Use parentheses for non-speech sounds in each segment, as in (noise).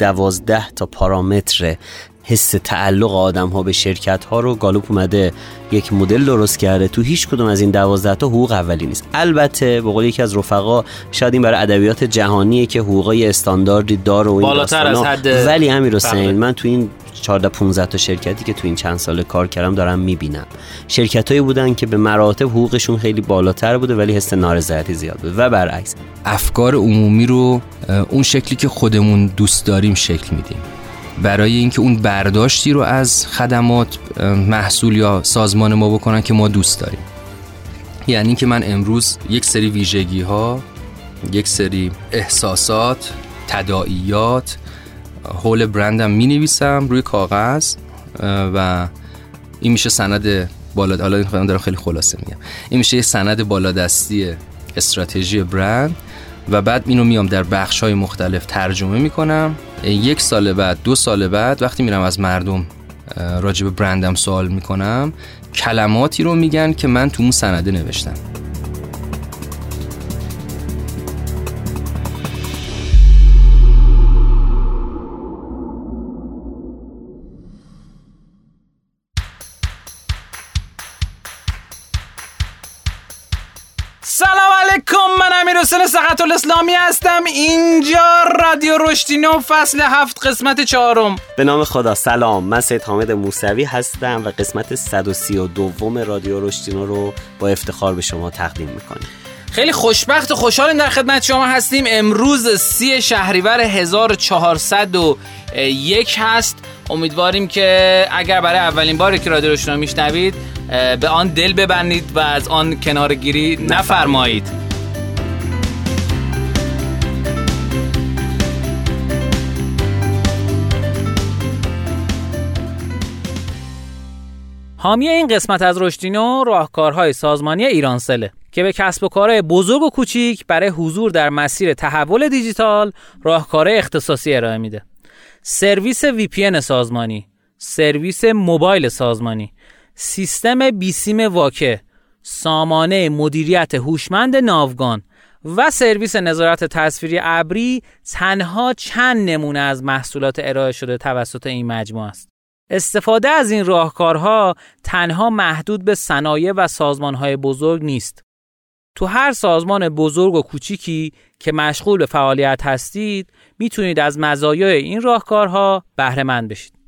دوازده تا پارامتر حس تعلق آدم ها به شرکت ها رو گالوپ اومده یک مدل درست کرده. تو هیچ کدوم از این دوازده تا حقوق اولی نیست. البته به قول یکی از رفقا شاید این برای ادبیات جهانیه که حقوقای استانداردی داره و این بالاتر از حد ولی امیر حسین من تو این 14 15 تا شرکتی که تو این چند سال کار کردم دارم می‌بینم. شرکتایی بودن که به مراتب حقوقشون خیلی بالاتر بوده ولی حس نارضایتی زیاد بوده و برعکس. افکار عمومی رو اون شکلی که خودمون دوست داریم شکل میدیم. برای اینکه اون برداشتی رو از خدمات محصول یا سازمان ما بکنن که ما دوست داریم. یعنی اینکه من امروز یک سری ویژگی ها یک سری احساسات تداعیات حول برندم می نویسم روی کاغذ و این میشه سند بالا حالا این دارم خیلی خلاصه میگم. این میشه یه سند بالادستی استراتژی برند و بعد اینو میام در بخش های مختلف ترجمه می‌کنم. یک سال بعد دو سال بعد وقتی میرم از مردم راجب برندم سوال می‌کنم کلماتی رو میگن که من تو اون سنده نوشتم. سقط الاسلامی هستم. اینجا رادیو رشتینو فصل هفت قسمت چهارم. به نام خدا سلام. من سید حامد موسوی هستم و قسمت 132 رادیو رشتینو رو با افتخار به شما تقدیم می‌کنیم. خیلی خوشبخت و خوشحالیم در خدمت شما هستیم. امروز سی شهریور 1401 هست. امیدواریم که اگر برای اولین باری که رادیو رشتینو میشنوید به آن دل ببندید و از آن کنارگیری نفرمایید. حامی این قسمت از رشدینو راهکارهای سازمانی ایرانسله که به کسب و کارهای بزرگ و کوچیک برای حضور در مسیر تحول دیجیتال راهکارهای اختصاصی ارائه میده. سرویس VPN سازمانی، سرویس موبایل سازمانی، سیستم بیسیم واکه، سامانه مدیریت هوشمند ناوگان و سرویس نظارت تصویری ابری تنها چند نمونه از محصولات ارائه شده توسط این مجموعه است. استفاده از این راهکارها تنها محدود به صنایع و سازمانهای بزرگ نیست. تو هر سازمان بزرگ و کوچیکی که مشغول به فعالیت هستید می‌تونید از مزایای این راهکارها بهره مند بشید.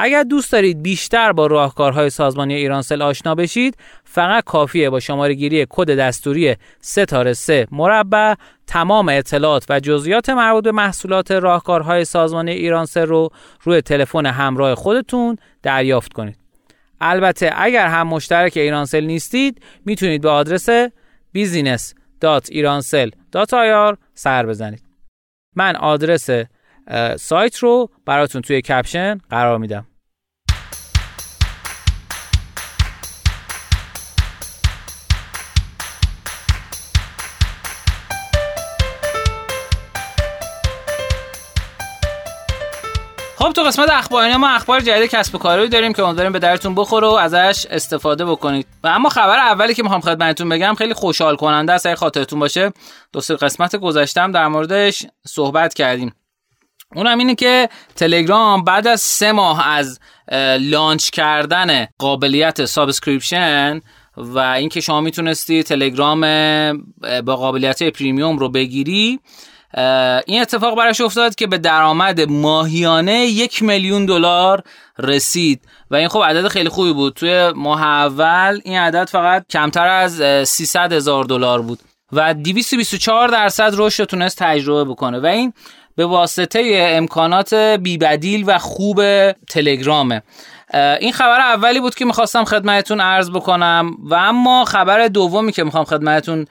اگر دوست دارید بیشتر با راهکارهای سازمانی ایرانسل آشنا بشید فقط کافیه با شماره گیری کد دستوری ستاره 3 مربع تمام اطلاعات و جزئیات مربوط به محصولات راهکارهای سازمانی ایرانسل رو روی تلفن همراه خودتون دریافت کنید. البته اگر هم مشترک ایرانسل نیستید می‌تونید به آدرس business.iransel.ir سر بزنید. من آدرس سایت رو براتون توی کپشن قرار میدم خب تو قسمت اخباری ما اخبار جدید کسب و کاری داریم که امیدواریم به دردتون بخوره و ازش استفاده بکنید. و اما خبر اولی که می‌خوام خدمتتون بگم خیلی خوشحال کننده است اگه خاطرتون باشه. دو سه قسمت گذشتم در موردش صحبت کردیم. اونم اینه که تلگرام بعد از سه ماه از launch کردن قابلیت subscription و اینکه شما می‌تونستی تلگرام با قابلیت premium رو بگیری این اتفاق براش افتاد که به درآمد ماهیانه یک میلیون دلار رسید. و این خب عدد خیلی خوبی بود. توی ماه اول این عدد فقط کمتر از 300 هزار دلار بود. و 224 درصد رشد تونست تجربه بکنه. و این به واسطه امکانات بیبدیل و خوب تلگرامه. این خبر اولی بود که می‌خواستم خدمتتون عرض بکنم و اما خبر دومی که می‌خوام خدمتتون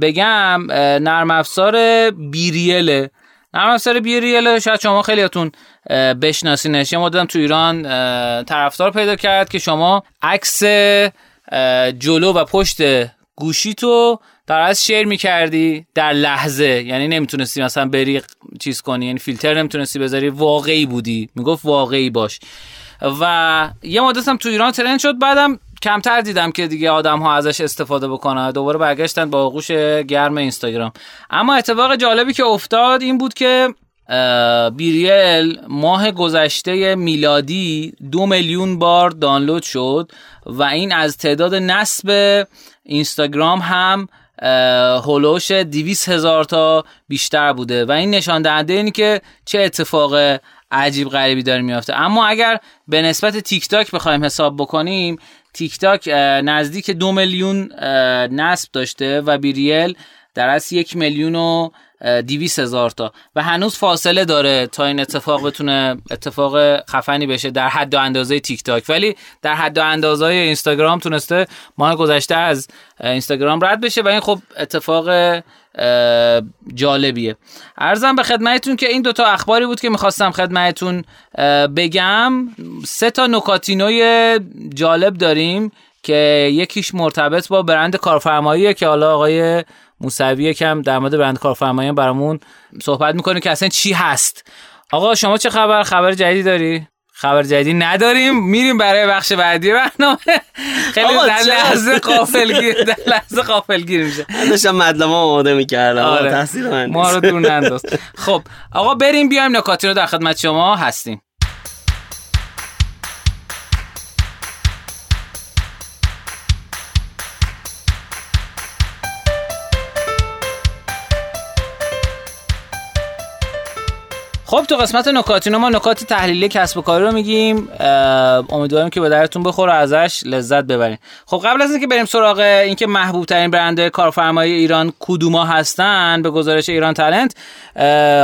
بگم نرم افزار بیریله نرم افزار بیریله شاید شما خیلیاتون بشناسینش. یه مدتم تو ایران طرفدار پیدا کرد که شما عکس جلو و پشت گوشی تو در از شیر می‌کردی در لحظه. یعنی نمی‌تونستی مثلا بری چیز کنی یعنی فیلتر نمی‌تونستی بذاری واقعی بودی. می‌گفت واقعی باش. و یه مدت هم تو ایران ترند شد بعدم کمتر دیدم که دیگه آدم ها ازش استفاده بکنن دوباره برگشتن با آغوش گرم اینستاگرام. اما اتفاق جالبی که افتاد این بود که بیریل ماه گذشته میلادی دو میلیون بار دانلود شد و این از تعداد نصب اینستاگرام هم هولوش دیویس هزار تا بیشتر بوده. و این نشان دهنده اینه که چه اتفاق عجیب غریبی داره میافته. اما اگر به نسبت تیک تاک بخوایم حساب بکنیم تیک تاک نزدیک دو میلیون نصب داشته و بیریل در از یک میلیون و دیویس هزار تا. و هنوز فاصله داره تا این اتفاق بتونه اتفاق خفنی بشه در حد و اندازه تیک تاک ولی در حد و اندازه اینستاگرام تونسته ماه گذشته از اینستاگرام رد بشه و این خب اتفاق جالبیه. ارزم به خدمتتون که این دوتا اخباری بود که می‌خواستم خدمتتون بگم. سه تا نکاتینوی جالب داریم که یکیش مرتبط با برند کارفرماییه که حالا آقای موسوی کم در مورد برند کارفرمایی برامون صحبت می‌کنه که اصلا چی هست. آقا شما چه خبر؟ خبر جدیدی داری؟ خبر جدیدی نداریم. میریم برای بخش بعدی برنامه. خیلی در لحظه قافلگیر در لحظه قافلگیر میشه. داشتم مطلب آماده می‌کردم. آره. تحصیل ما رو دور ننداز. خب آقا بریم بیایم نکاتی رو در خدمت شما هستیم. خب تو قسمت نکاتینو ما نکات تحلیلی کسب و کاری رو میگیم امیدواریم که به درتون بخوره ازش لذت ببریم خب قبل از اینکه بریم سراغ اینکه محبوب ترین برند کارفرمایی ایران کدوما هستن به گزارش ایران تالنت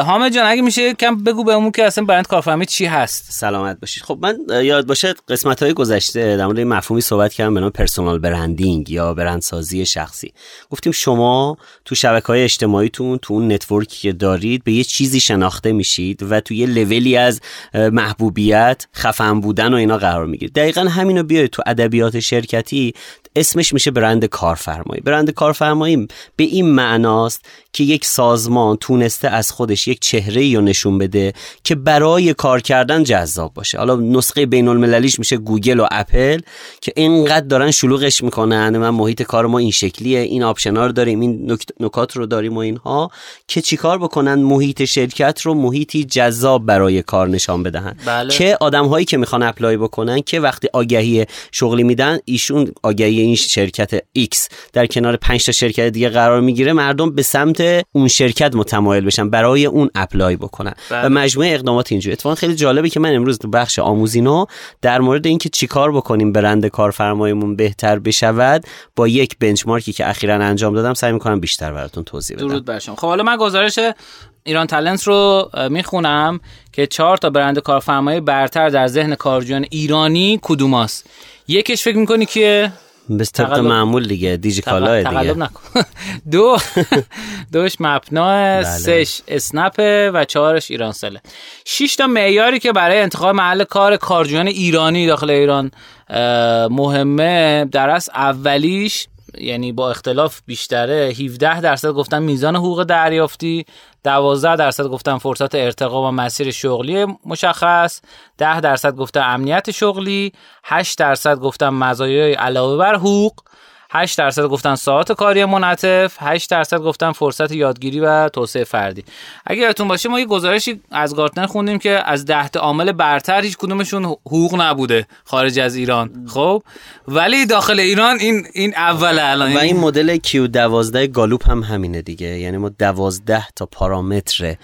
حامد جان اگه میشه یکم بگو بهمون که اصلا برند کارفرمایی چی هست؟ سلامت باشید. خب من یاد باشه قسمت های گذشته در مورد مفهومی صحبت کردم به نام personal branding یا برندسازی شخصی. گفتیم شما تو شبکه های اجتماعیتون تو اون network ی که دارید به یه چیزی شناخته میشید. و توی یه لولی از محبوبیت خفن بودن و اینا قرار می‌گیرید دقیقا همینو بیاید تو ادبیات شرکتی اسمش میشه برند کارفرمایی. برند کارفرمایی به این معناست که یک سازمان تونسته از خودش یک چهره رو نشون بده که برای کار کردن جذاب باشه. حالا نسخه بین المللیش میشه گوگل و اپل که اینقدر دارن شلوغش می‌کنن. من محیط کار ما این شکلیه این آپشنا رو داریم این نکات رو داریم و اینها که چیکار بکنن؟ محیط شرکت رو محیطی جذاب برای کار نشان بدهن. بله. که آدم هایی که می‌خوان apply بکنن که وقتی آگهی شغلی میدن ایشون آگهی این شرکت X در کنار 5 تا شرکت دیگه قرار می‌گیره مردم به سمت اون شرکت متمایل بشن برای اون اپلای بکنن. بله. و مجموعه اقدامات اینجوری اتفاقا خیلی جالبه که من امروز تو بخش آموزینا در مورد اینکه چیکار بکنیم برند کارفرمایمون بهتر بشود با یک بنچمارکی که اخیرا انجام دادم سعی می‌کنم بیشتر براتون توضیح بدم. درود بر شما. خب حالا من گزارش ایران تالنت رو می‌خونم که چهار تا برند کارفرمایی برتر در ذهن کارجویان ایرانی کدوماست یکیش فکر می‌کنی که به طبق معمول دیگه دیجی کالا دیگه. نکن. (laughs) دو (laughs) دوش مپنا بله. سش اسنپ و چهارش ایران سله. شش تا معیاری که برای انتخاب محل کار کارجویان ایرانی داخل ایران مهمه در از اولیش یعنی با اختلاف بیشتره 17 درصد گفتن میزان حقوق دریافتی 12 درصد گفتن فرصت ارتقا و مسیر شغلی مشخص 10 درصد گفتن امنیت شغلی 8 درصد گفتن مزایای علاوه بر حقوق. 8 درصد گفتن ساعت کاری منعطف 8 درصد گفتن فرصت یادگیری و توسعه فردی. اگر یادتون باشه ما یه گزارشی از گارتنر خوندیم که از ده تا عامل برتر هیچ کدومشون حقوق نبوده خارج از ایران. خب؟ ولی داخل ایران این این اول الان. و این مدل کیو 12 گالوپ هم همینه دیگه. یعنی ما 12 تا پارامتر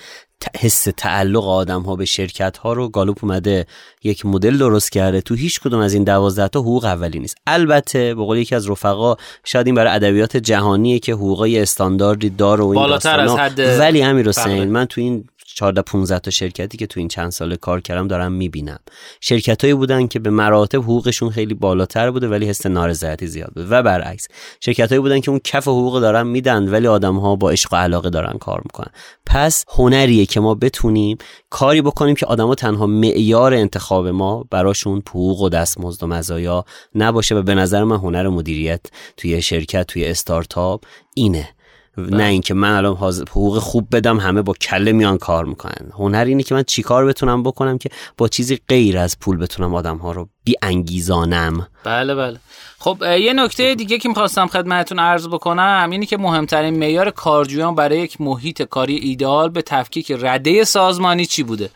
حس تعلق آدم ها به شرکت ها رو گالوپ اومده یک مدل درست کرده تو هیچ کدوم از این دوازده تا حقوق اولی نیست. البته به قول یکی از رفقا شاید این برای ادبیات جهانیه که حقوقای استانداردی داره و این بالاتر از حد ولی امیر حسین من تو این 14 15 تا شرکتی که تو این چند سال کار کردم دارم می‌بینم. شرکتایی بودن که به مراتب حقوقشون خیلی بالاتر بوده ولی حس نارضایتی زیاد بوده و برعکس شرکتایی بودن که اون کف حقوق دارن میدن ولی آدم ها با عشق و علاقه دارن کار می‌کنن. پس هنریه که ما بتونیم کاری بکنیم که آدما تنها معیار انتخاب ما براشون حقوق و دستمزد و مزایا نباشه و به نظر من هنر مدیریت توی شرکت توی استارتاپ اینه. نه اینکه من الان حقوق خوب بدم همه با کله میان کار می‌کنن. هنر اینه که من چیکار بتونم بکنم که با چیزی غیر از پول بتونم آدم ها رو بی انگیزانم بله بله. خب یه نکته دیگه که می‌خواستم خدمتتون عرض بکنم اینه که مهمترین معیار کارجویان برای یک محیط کاری ایدئال به تفکیک رده سازمانی چی بوده؟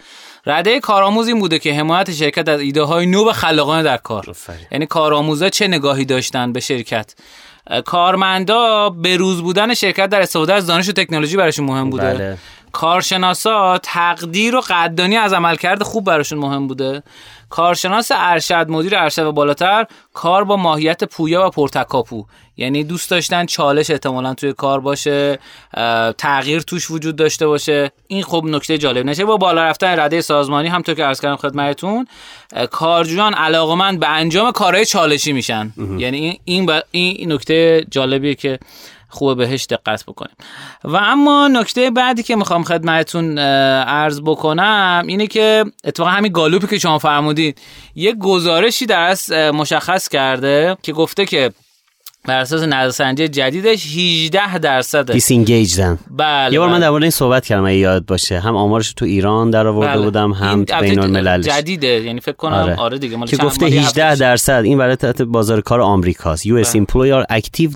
رده کارآموز این بوده که حمایت شرکت از ایده های نو و خلاقانه در کار. یعنی کارآموزا چه نگاهی داشتن به شرکت؟ کارمندا به روز بودن شرکت در استفاده از دانش و تکنولوژی براشون مهم بوده بله. کارشناسا تقدیر و قدردانی از عملکرد خوب براشون مهم بوده کارشناس ارشد مدیر ارشد و بالاتر کار با ماهیت پویا و پرتکاپو. یعنی دوست داشتن چالش احتمالا توی کار باشه تغییر توش وجود داشته باشه. این خب نکته جالب نشه. با بالا رفتن رده سازمانی همطور که عرض کردم خدمتتون کارجویان علاقمند به انجام کارهای چالشی میشن. یعنی این این نکته جالبیه که خوب بهش دقت بکنیم. و اما نکته بعدی که می‌خوام خدمتتون عرض بکنم اینه که اتفاقا همین گالوپی که شما فرمودید یه گزارشی در مشخص کرده که گفته که بر اساس نظرسنجی جدیدش 18 درصد. disengaged ن بله یه بار من بله. در مورد این صحبت کردم اگه یاد باشه. هم آمارش تو ایران در آورده بله. بودم هم بین الملل جدیده یعنی فکر کنم آره, آره دیگه مال که گفته 18 درصد. این برای تحت بازار کار آمریکاست. US employee are active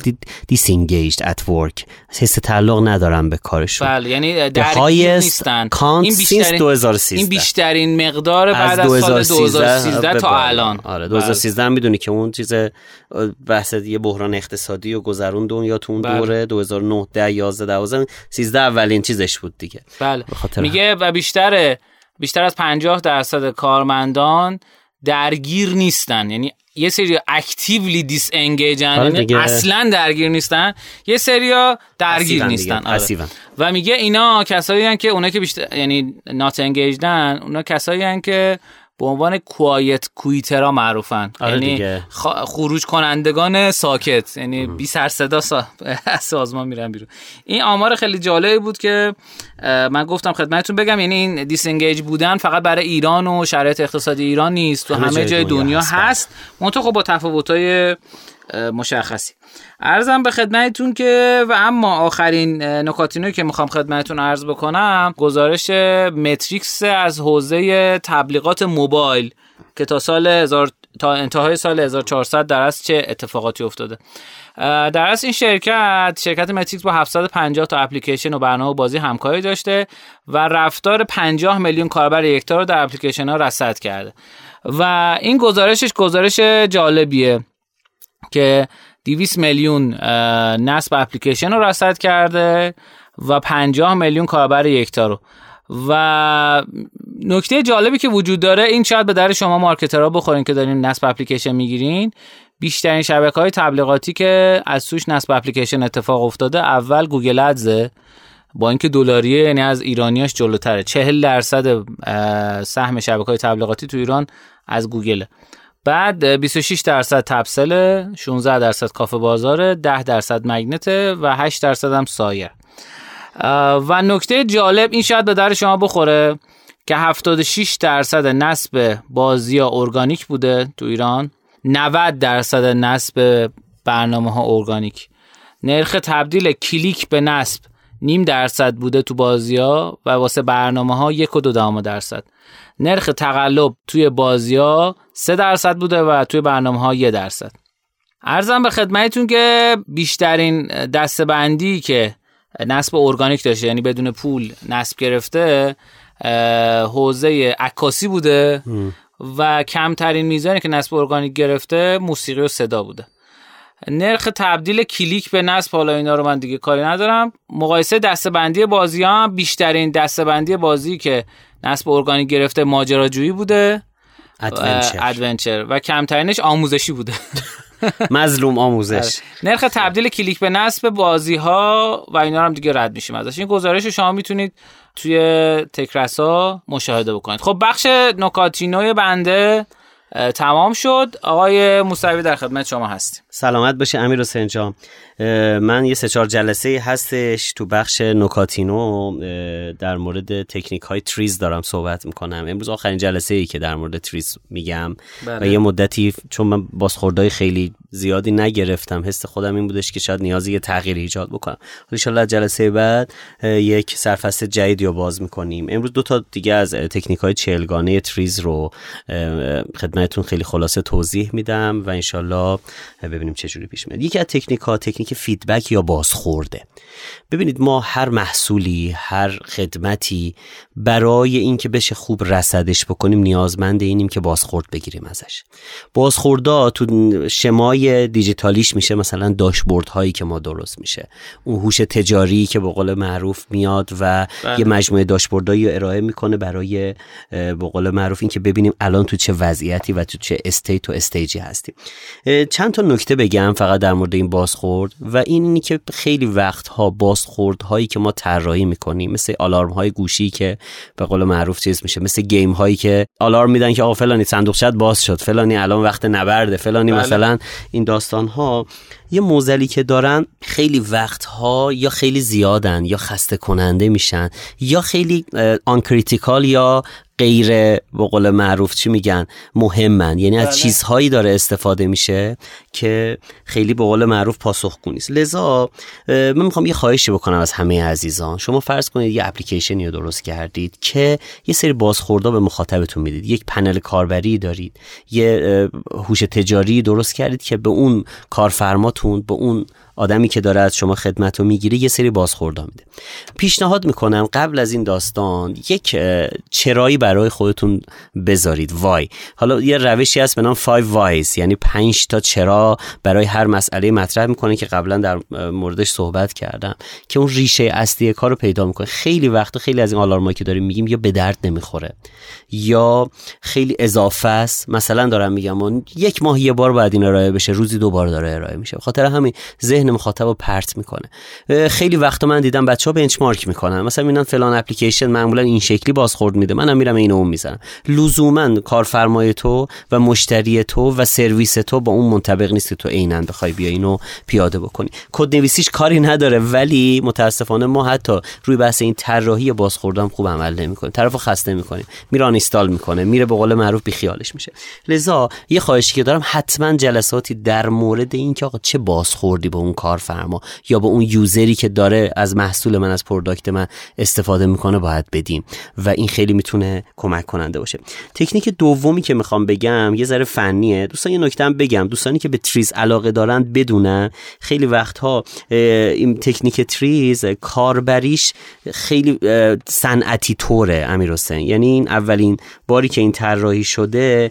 disengaged at work حس تعلق ندارن به کارشون. بله یعنی درگیر نیستن. این بیشترین 2013 این بیشترین مقدار بعد از, سال 2013 تا الان. آره 2013 بله. می‌دونی که اون چیز بحث یه بحران اقتصادی و گذرون دنیا تو اون بله. دوره 2009 10 11 12 13 اولین چیزش بود دیگه. بله. میگه و بیشتر بیشتر از 50 درصد کارمندان درگیر نیستن. یعنی یه سری اکتیولی دیس انگیجن اصلا درگیر نیستن. یه سری درگیر نیستن. آره. و میگه اینا کسایی که اونا که بیشتر یعنی نات انگیجدن اونا کسایی که به عنوان کوایت کویترا معروفن. آره یعنی خروج کنندگان ساکت. یعنی بی سر صدا سا... از (laughs) سازمان میرن بیرون. این آمار خیلی جالبی بود که من گفتم خدمتتون بگم یعنی این دیسنگیج بودن فقط برای ایران و شرایط اقتصادی ایران نیست. تو همه, همه جای دنیا, دنیا هست. منتها خب با تفاوت‌های مشخصی. ارزم به خدمتتون که و اما آخرین نکاتینوی که می‌خوام خدمتتون عرض بکنم گزارش متریکس از حوزه تبلیغات موبایل که تا سال هزار تا انتهای سال 1400 در از چه اتفاقاتی افتاده. در از این شرکت شرکت متریکس با 750 تا اپلیکیشن و برنامه و بازی همکاری داشته و رفتار 50 میلیون کاربر یکتا رو در اپلیکیشن ها رصد کرده. و این گزارشش گزارش جالبیه. که 200 میلیون نصب اپلیکیشن رو رصد کرده و 50 میلیون کاربر یکتا رو. و نکته جالبی که وجود داره این شاید به در شما marketer ها بخورین که دارین نصب اپلیکیشن می‌گیرین. بیشترین شبکه های تبلیغاتی که از توش نصب اپلیکیشن اتفاق افتاده اول Google Ads ه با اینکه دلاریه یعنی از ایرانیاش جلوتره. 40 درصد سهم شبکه های تبلیغاتی تو ایران از گوگله. بعد 26 درصد تپسل 16 درصد کافه بازار 10 درصد مگنت و 8 درصد هم سایر. و نکته جالب این شاید به در شما بخوره که 76 درصد نصب بازی ارگانیک بوده تو ایران 90 درصد نصب برنامه ها ارگانیک. نرخ تبدیل کلیک به نصب نیم درصد بوده تو بازی ها و واسه برنامه ها یک و دو درصد. نرخ تقلب توی بازی ها 3 درصد بوده و توی برنامه ها 1 درصد. ارزم به خدمتتون که بیشترین دستبندی که نصب ارگانیک داشته یعنی بدون پول نصب گرفته حوزه عکاسی بوده و کمترین میزانی که نصب ارگانیک گرفته موسیقی و صدا بوده. نرخ تبدیل کلیک به نصب حالا اینا رو من دیگه کاری ندارم. مقایسه دسته‌بندی بازی ها بیشترین دسته‌بندی بازی که نصب ارگانیک گرفته ماجراجویی بوده. adventure. adventure و کمترینش آموزشی بوده. (laughs) مظلوم آموزش. آره. نرخ تبدیل کلیک به نصب بازی ها و اینا هم دیگه رد میشیم ازش. این گزارش شما می‌تونید توی تکرسا مشاهده بکنید. خب بخش نکاتینوی بنده. تمام شد. آقای موسوی در خدمت شما هستیم. سلامت باشه امیر حسین جان. من یه سه چهار جلسه هستش تو بخش نکاتینو در مورد تکنیک های تریز دارم صحبت می‌کنم. امروز آخرین جلسه ای که در مورد تریز میگم. بله. و یه مدتی چون من بازخوردهای خیلی زیادی نگرفتم حس خودم این بودش که شاید نیازی یه تغییر ایجاد بکنم. ان جلسه بعد یک سرفصل جدید رو باز می‌کنیم. امروز دو تا دیگه از تکنیک های چهلگانه تریز رو خدمتتون خیلی خلاصه توضیح میدم و انشالله ببینیم چه جوری پیش میاد. یکی از تکنیک ها تکنیک فیدبک یا بازخورده. ببینید ما هر محصولی هر خدمتی برای اینکه بشه خوب رسدش بکنیم نیازمند اینیم که بازخورد بگیریم ازش. بازخوردا تو شمای دیجیتالیش میشه مثلا داشبورد هایی که ما درست میشه. اون هوش تجاری که به قول معروف میاد و بله. یه مجموعه داشبوردهایی ارائه می‌کنه برای به قول معروف اینکه ببینیم الان تو چه وضعیتی و تو چه استیت و استیجی هستیم. چند تا نکته بگم فقط در مورد این بازخورد و این اینی که خیلی وقتها بازخورد هایی که ما طراحی می‌کنیم مثل آلارم های گوشی که به قول معروف چیز میشه مثل game هایی که آلارم میدن که آقا فلانی صندوق باز شد فلانی الان وقت نبرده فلانی بله. مثلا این داستان ها یه معضلی که دارن خیلی وقتها یا خیلی زیادن یا خسته کننده میشن یا خیلی uncritical یا غیر به قول معروف چی میگن؟ مهمن. یعنی از بله. چیزهایی داره استفاده میشه که خیلی به قول معروف پاسخگو نیست. لذا من می‌خوام یه خواهشی بکنم از همه عزیزان. شما فرض کنید یه اپلیکیشنی رو درست کردید که یه سری بازخوردا به مخاطبتون می‌دید. یک پنل کاربری دارید. یه هوش تجاری درست کردید که به اون کارفرماتون به اون آدمی که داره از شما خدمت رو می‌گیره یه سری بازخوردا میده. پیشنهاد می‌کنم قبل از این داستان یک چرایی برای خودتون بذارید. وای. حالا یه روشی هست به نام 5 وایز یعنی 5 تا چرا برای هر مسئله مطرح می‌کنه که قبلا در موردش صحبت کردم که اون ریشه اصلی کار رو پیدا می‌کنه. خیلی وقت خیلی از این آلارمایی که داریم میگیم یا به درد نمی‌خوره یا خیلی اضافه است. مثلا دارم میگم یک ماه یه بار باید این ارائه بشه روزی دو بار داره ارائه میشه. خاطر همین مخاطب رو پرت می‌کنه. خیلی وقت من دیدم بچه ها بنچمارک می‌کنن. مثلا می‌بینن فلان اپلیکیشن معمولا این شکلی بازخورد میده. منم میرم این اون می‌زنم. لزوما کارفرمای تو و مشتری تو و سرویس تو با اون منطبق نیست تو عینا بخوای بیا اینو پیاده بکنی. کد نویسیش کاری نداره ولی متاسفانه ما حتی روی بحث این طراحی بازخوردم خوب عمل نمی‌کنیم. طرفو خسته می‌کنیم. میره install می‌کنه. میره به قول معروف بی خیالش میشه. لذا یه خواهشی که دارم حتما جلساتی در مورد اینکه آقا چه بازخوردی به اون کارفرما یا به اون user ی که داره از محصول من از product من استفاده می‌کنه باید بدیم و این خیلی می‌تونه کمک کننده باشه. تکنیک دومی که می‌خوام بگم یه ذره فنیه. دوستان یه نکته بگم. دوستانی که به تریز علاقه دارن بدونن. خیلی وقتها این تکنیک تریز کاربریش خیلی صنعتی طوره امیر حسین یعنی این اولین باری که این طراحی شده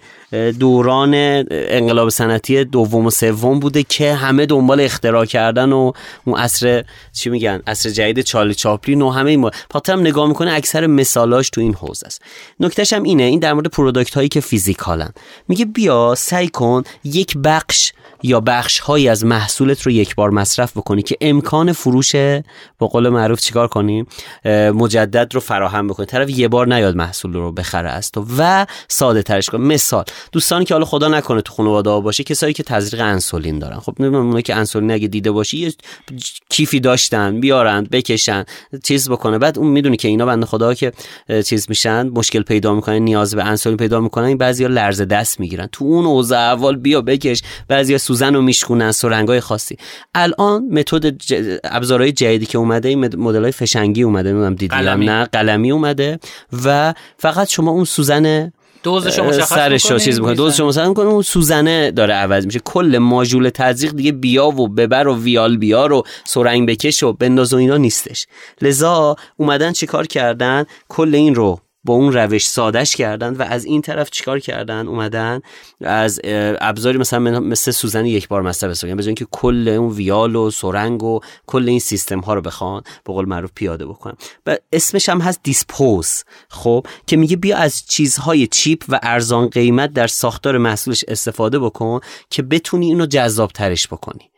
دوران انقلاب صنعتی دوم و سوم بوده که همه دنبال اختراع کردن و اون عصر چی میگن؟ عصر جدید چارلی چاپلین و همه این هم نگاه می‌کنه اکثر مثالاش تو این حوزه است. نکتهش هم اینه این در مورد product هایی که physical ن. میگه بیا سعی کن یک بخش یا بخش هایی از محصولت رو یک بار مصرف بکنی که امکان فروش به قول معروف چیکار کنیم مجدد رو فراهم بکنی. طرف یه بار نیاد محصول رو بخره از تو و ساده ترش کن. مثال دوستانی که حالا خدا نکنه تو خانواده باشه کسایی که تزریق انسولین دارن. خب نمی‌دونم که انسولین اگه دیده باشی یه کیفی داشتن بیارن بکشن چیز بکنه. بعد اون می‌دونی که اینا بنده خدا که چیز میشن مشکل پیدا می‌کنن نیاز به انسولین پیدا می‌کنن این بعضیا لرزه دست می‌گیرن. تو اون اوضاع اول بیا بکش. بعضیا سوزن رو میشکونن سرنگای خاصی. الان متد ابزارهای جدیدی که اومده این مدل های فشنگی اومده نمی‌دونم دیدیم نه؟ قلمی اومده و فقط شما اون سوزن دوزشو مشخص سرش رو چیز می‌کنه. دوزشو مشخص می‌کنه اون سوزنه داره عوض میشه. کل ماژول تزریق دیگه بیا و ببر و ویال بیار و سرنگ بکش و بنداز و اینا نیستش. لذا اومدن چیکار کردن؟ کل این رو با اون روش سادش کردن و از این طرف چیکار کردن؟ اومدن از ابزاری مثلا مثل سوزن یک بار مصرف استفاده به که کل اون ویال و سرنگ و کل این سیستم ها رو بخوان به قول معروف پیاده بکنن. و اسمش هم هست dispose خب که میگه بیا از چیزهای cheap و ارزان قیمت در ساختار محصولش استفاده بکن که بتونی اینو جذاب ترش بکنی.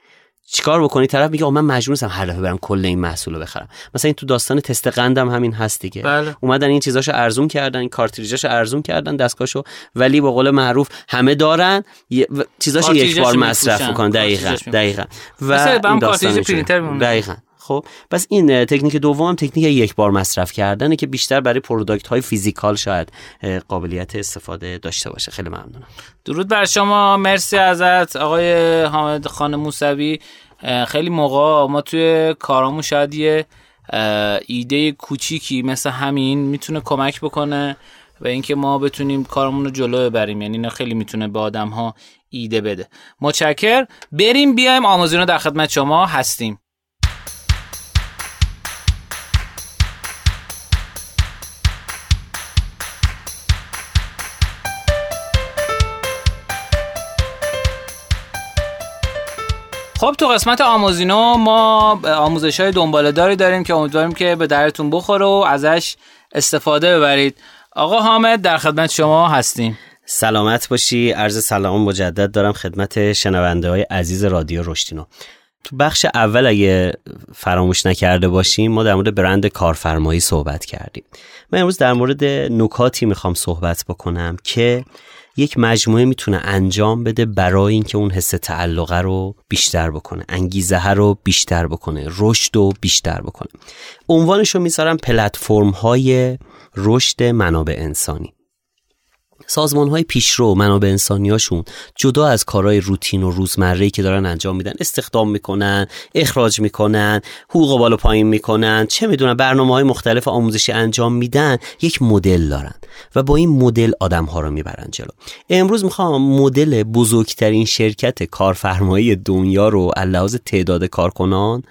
چیکار بکنی؟ طرف میگه من مجبور نیستم هر دفعه برم کل این محصول رو بخرم. مثلا این تو داستان تست قندم همین هست دیگه. بله. اومدن این چیزاشو ارزون کردن این کارتریجاشو ارزون کردن دستگاهشو. ولی به قول معروف همه دارن چیزاشو یک بار مصرف می‌کنن. دقیقاً دقیقاً. و این داستان دقیقاً. خب پس این تکنیک دوم تکنیک یک بار مصرف کردنه که بیشتر برای product های physical شاید قابلیت استفاده داشته باشه. خیلی ممنونم. درود بر شما. مرسی ازت. آقای حامد خان موسوی. خیلی موقع ما توی کارامون شاید یه ایده کوچیکی مثل همین می‌تونه کمک بکنه و اینکه ما بتونیم کارمون رو جلو ببریم. یعنی اینا خیلی می‌تونه به آدم ها ایده بده. متشکر بریم بیایم آموزین رو در خدمت شما هستیم. خب تو قسمت آموزینو ما آموزش های دنباله داری داریم که امیدواریم که به درتون بخوره و ازش استفاده ببرید. آقا حامد در خدمت شما هستیم. سلامت باشی. عرض سلام مجدد دارم خدمت شنونده های عزیز رادیو رشتینو تو بخش اول اگه فراموش نکرده باشیم ما در مورد برند کارفرمایی صحبت کردیم. من امروز در مورد نکاتی می‌خوام صحبت بکنم که یک مجموعه می‌تونه انجام بده برای اینکه اون حس تعلقه رو بیشتر بکنه انگیزه رو بیشتر بکنه رشد رو بیشتر بکنه. عنوانش رو می‌ذارم پلتفرم های رشد منابع انسانی. سازمان های پیشرو منابع انسانیاشون جدا از کارهای روتین و روزمره که دارن انجام میدن استخدام می‌کنن اخراج می‌کنن حقوق بالا پایین می‌کنن چه می‌دونن برنامه های مختلف آموزشی انجام میدن یک مدل دارن و با این مدل آدم ها رو می‌برن جلو امروز می‌خوام مدل بزرگترین شرکت کارفرمایی دنیا رو لحاظ تعداد کارکنان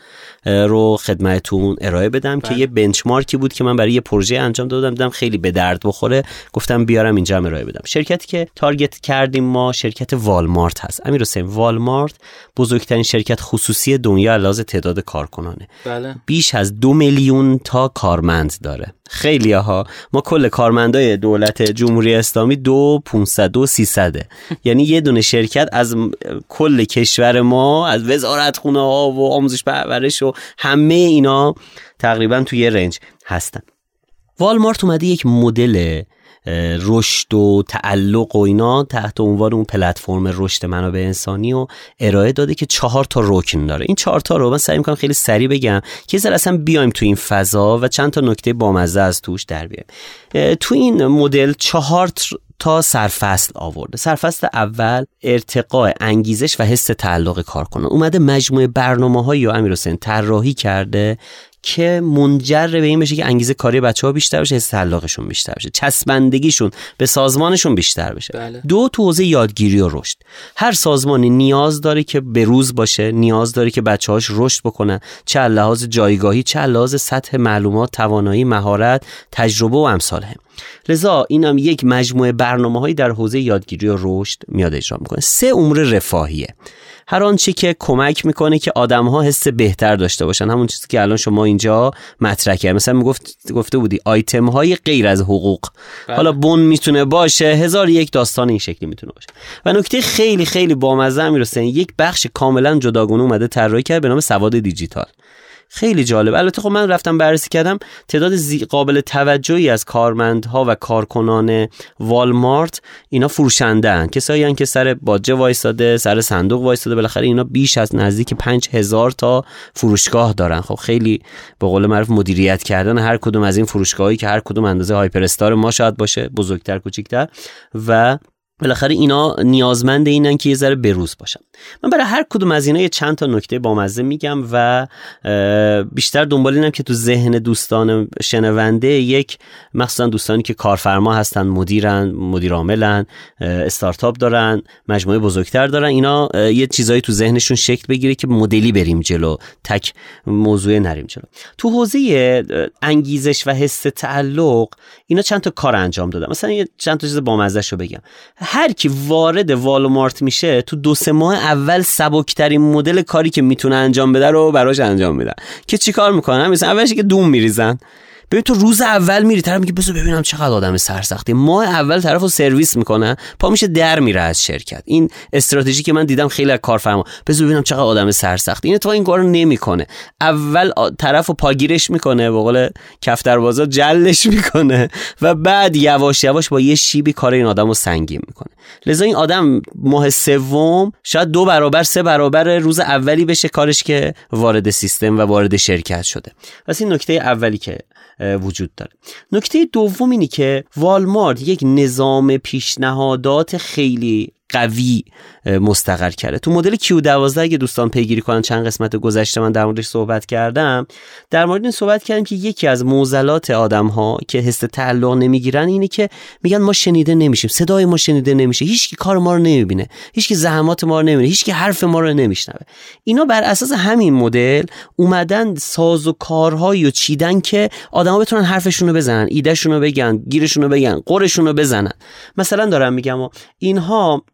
رو خدمتتون ارائه بدم که بله. یه بنچمارکی بود که من برای یه پروژه انجام دادم دیدم خیلی به درد بخوره گفتم بیارم اینجا ارائه بدم شرکتی که تارگت کردیم ما شرکت والمارت هست. امیر حسین والمارت بزرگترین شرکت خصوصی دنیا علاوه تعداد کارکنانه. بله. بیش از دو میلیون تا کارمند داره. خیلی ها. ما کل کارمندای دولت جمهوری اسلامی دو 500 دو 300 (laughs) یعنی یه دونه شرکت از کل کشور ما از وزارت خونه ها و آموزش پرورش و همه اینا تقریبا توی یه رنج هستن. والمارت اومده یک مدل رشد و تعلق و اینا تحت عنوان اون پلتفرم رشد منابع انسانی و ارائه داده که چهار تا رکن داره. این چهار تا رو من سعی می‌کنم خیلی سریع بگم. که زر اصلا بیایم تو این فضا و چند تا نکته بامزه از توش در بیایم تو این مدل چهار تا سرفصل آورده. سرفصل اول ارتقاء انگیزش و حس تعلق کارکنان. اومده مجموعه برنامه های یا امیر حسین طراحی کرده که منجر به این بشه که انگیزه کاری بچه ها بیشتر بشه حس تعلقشون بیشتر بشه چسبندگیشون به سازمانشون بیشتر بشه. بله. دو تو حوزه یادگیری و رشد. هر سازمانی نیاز داره که به روز باشه نیاز داره که بچه هاش رشد بکنن چه لحاظ جایگاهی چه لحاظ سطح معلومات توانایی مهارت تجربه و امثال هم لذا اینم یک مجموعه برنامه هایی در حوزه یادگیری و رشد میاد اجرا می‌کنه. سه امور رفاهیه. هر آنچه که کمک می‌کنه که آدم ها حس بهتر داشته باشن. همون چیزی که الان شما اینجا مطرح کرد مثلا می‌گفت گفته بودی آیتم های غیر از حقوق. بله. حالا بون می‌تونه باشه هزار یک داستان این شکلی می‌تونه باشه. و نکته خیلی خیلی بامزه می‌رسه یک بخش کاملا جداگونه اومده طراحی کرد به نام سواد دیجیتال. خیلی جالب. البته خب من رفتم بررسی کردم تعداد قابل توجهی از کارمندها و کارکنان والمارت اینا فروشنده هن. کسایی هن که سر باجه وایساده سر صندوق وایساده بالاخره اینا بیش از نزدیک پنج هزار تا فروشگاه دارن. خب خیلی به قول معروف مدیریت کردن هر کدوم از این فروشگاهایی که هر کدوم اندازه هایپر استار ما شاید باشه بزرگتر کوچیکتر. و بالاخره اینا نیازمند اینن که یه ذره بروز باشن. من برای هر کدوم از اینا یه چند تا نکته بامزه میگم و بیشتر دنبال اینم که تو ذهن دوستان شنونده یک مخصوصا دوستانی که کارفرما هستن مدیرن مدیر عاملن استارتاپ دارن مجموعه بزرگتر دارن اینا یه چیزایی تو ذهنشون شکل بگیره که مدلی بریم جلو تک موضوع نریم جلو. تو حوزه انگیزش و حس تعلق اینا چند تا کار انجام دادن. مثلا یه چند تا چیز بامزه شو بگم. هر کی وارد والمارت میشه تو دو سه ماه اول سبکترین مدل کاری که می‌تونه انجام بده رو براش انجام میدن. که چیکار می‌کنن؟ مثلا اولش که دوم میریزن. ببین تو روز اول میری طرف میگه بذار ببینم چقدر آدم سرسختی. ماه اول طرف رو سرویس می‌کنه پا میشه در میره از شرکت. این استراتژی که من دیدم خیلی از کارفرما بذار ببینم چقدر آدم سرسختی. این تو این کارو نمی‌کنه. اول طرف رو پاگیرش می‌کنه به قول کفتر بازار جلش می‌کنه و بعد یواش یواش با یه شیبی کار این آدم رو سنگین می‌کنه. لذا این آدم ماه سوم شاید دو برابر سه برابر روز اولی بشه کارش که وارد سیستم و وارد شرکت شده. پس این نکته اولی که وجود داره. نکته دوم اینی که والمارت یک نظام پیشنهادات خیلی قوی مستقر کرده. تو مدل Q12 اگه دوستان پیگیری کنن چند قسمت گذشته من در موردش صحبت کردم در مورد این صحبت کردم که یکی از موزلات آدم ها که حس تعلق نمی‌گیرن اینه که میگن ما شنیده نمیشیم صدای ما شنیده نمیشه هیچکی کار ما رو نمی‌بینه هیچکی زحمات ما رو نمی‌بینه هیچکی حرف ما رو نمیشنوه. اینا بر اساس همین مدل اومدن ساز و کارهایی و چیدن که آدما بتونن حرفشون رو بزنن ایدهشون رو بگن گیرشون رو بگن قرشون رو بزنن. مثلا دارم میگم اینها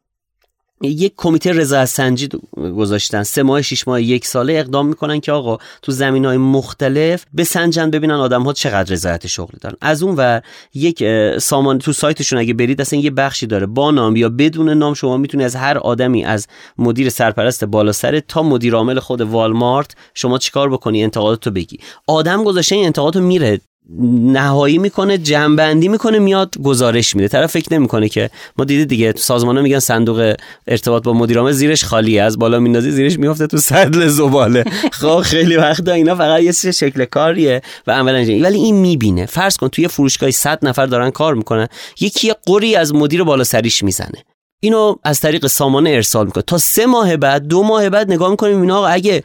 یک کمیته رضایت سنجی گذاشتن. سه ماه شش ماه یک ساله اقدام می‌کنن که آقا تو زمین های مختلف بسنجن. ببینن آدم ها چقدر رضایت شغلی دارن. از اون ور یک سامان تو سایتشون اگه برید اصلا یه بخشی داره. با نام یا بدون نام شما می‌تونی از هر آدمی از مدیر سرپرست بالا سر تا مدیر عامل خود والمارت شما چیکار بکنی؟ انتقاداتو بگی. آدم گذاشته این انتقاداتو میره نهایی می‌کنه جنبندی می‌کنه میاد گزارش میده. طرف فکر نمی‌کنه که ما دیدید دیگه تو سازمان میگن صندوق ارتباط با مدیرامه زیرش خالیه. از بالا میندازی زیرش میفته تو سدل زباله. (laughs) خب خیلی وقت اینا فقط یه شکل کاریه و عملا ولی این می‌بینه. فرض کن توی فروشگاهی 100 نفر دارن کار می‌کنن یکی قری از مدیر بالا سریش می‌زنه. اینو از طریق سامانه ارسال می‌کنه. تا سه ماه بعد دو ماه بعد نگاه می‌کنیم اینا اگه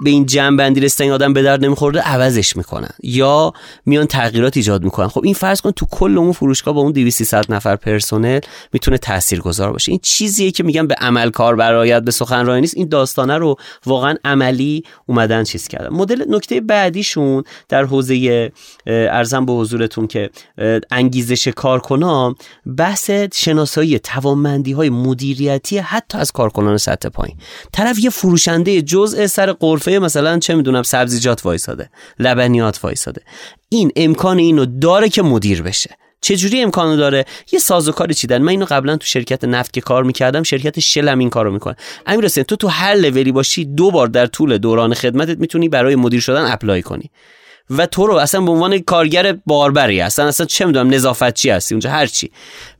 به این جنبندی رسیدن آدم به درد نمیخورده عوضش می‌کنن. یا میان تغییرات ایجاد می‌کنن. خب این فرض کن تو کل اون فروشگاه با اون 200 نفر پرسنل می‌تونه تاثیرگذار باشه. این چیزیه که میگم به عمل کار برایت به سخنرانی نیست. این داستانه رو واقعا عملی اومدن چیز کردن. مدل نکته بعدیشون در حوزه ارزم به حضورتون که انگیزش کارکنان بحث شناسایی توانمندی های مدیریتی حتی از کارکنان سطح پایین. طرف یه فروشنده جزء سر قرفه مثلا چه می‌دونم سبزیجات وایساده لبنیات وایساده. این امکان اینو داره که مدیر بشه. چجوری امکانو داره؟ یه سازوکاری چیدن. من اینو قبلا تو شرکت نفت که کار می‌کردم شرکت شلم این کارو می‌کنه. امیر حسین تو تو هر لولی باشی دو بار در طول دوران خدمتت می‌تونی برای مدیر شدن اپلای کنی. و تو رو اصلا به عنوان کارگر باربری اصلا اصلا چه می‌دونم نظافتچی هستی اونجا هر چی.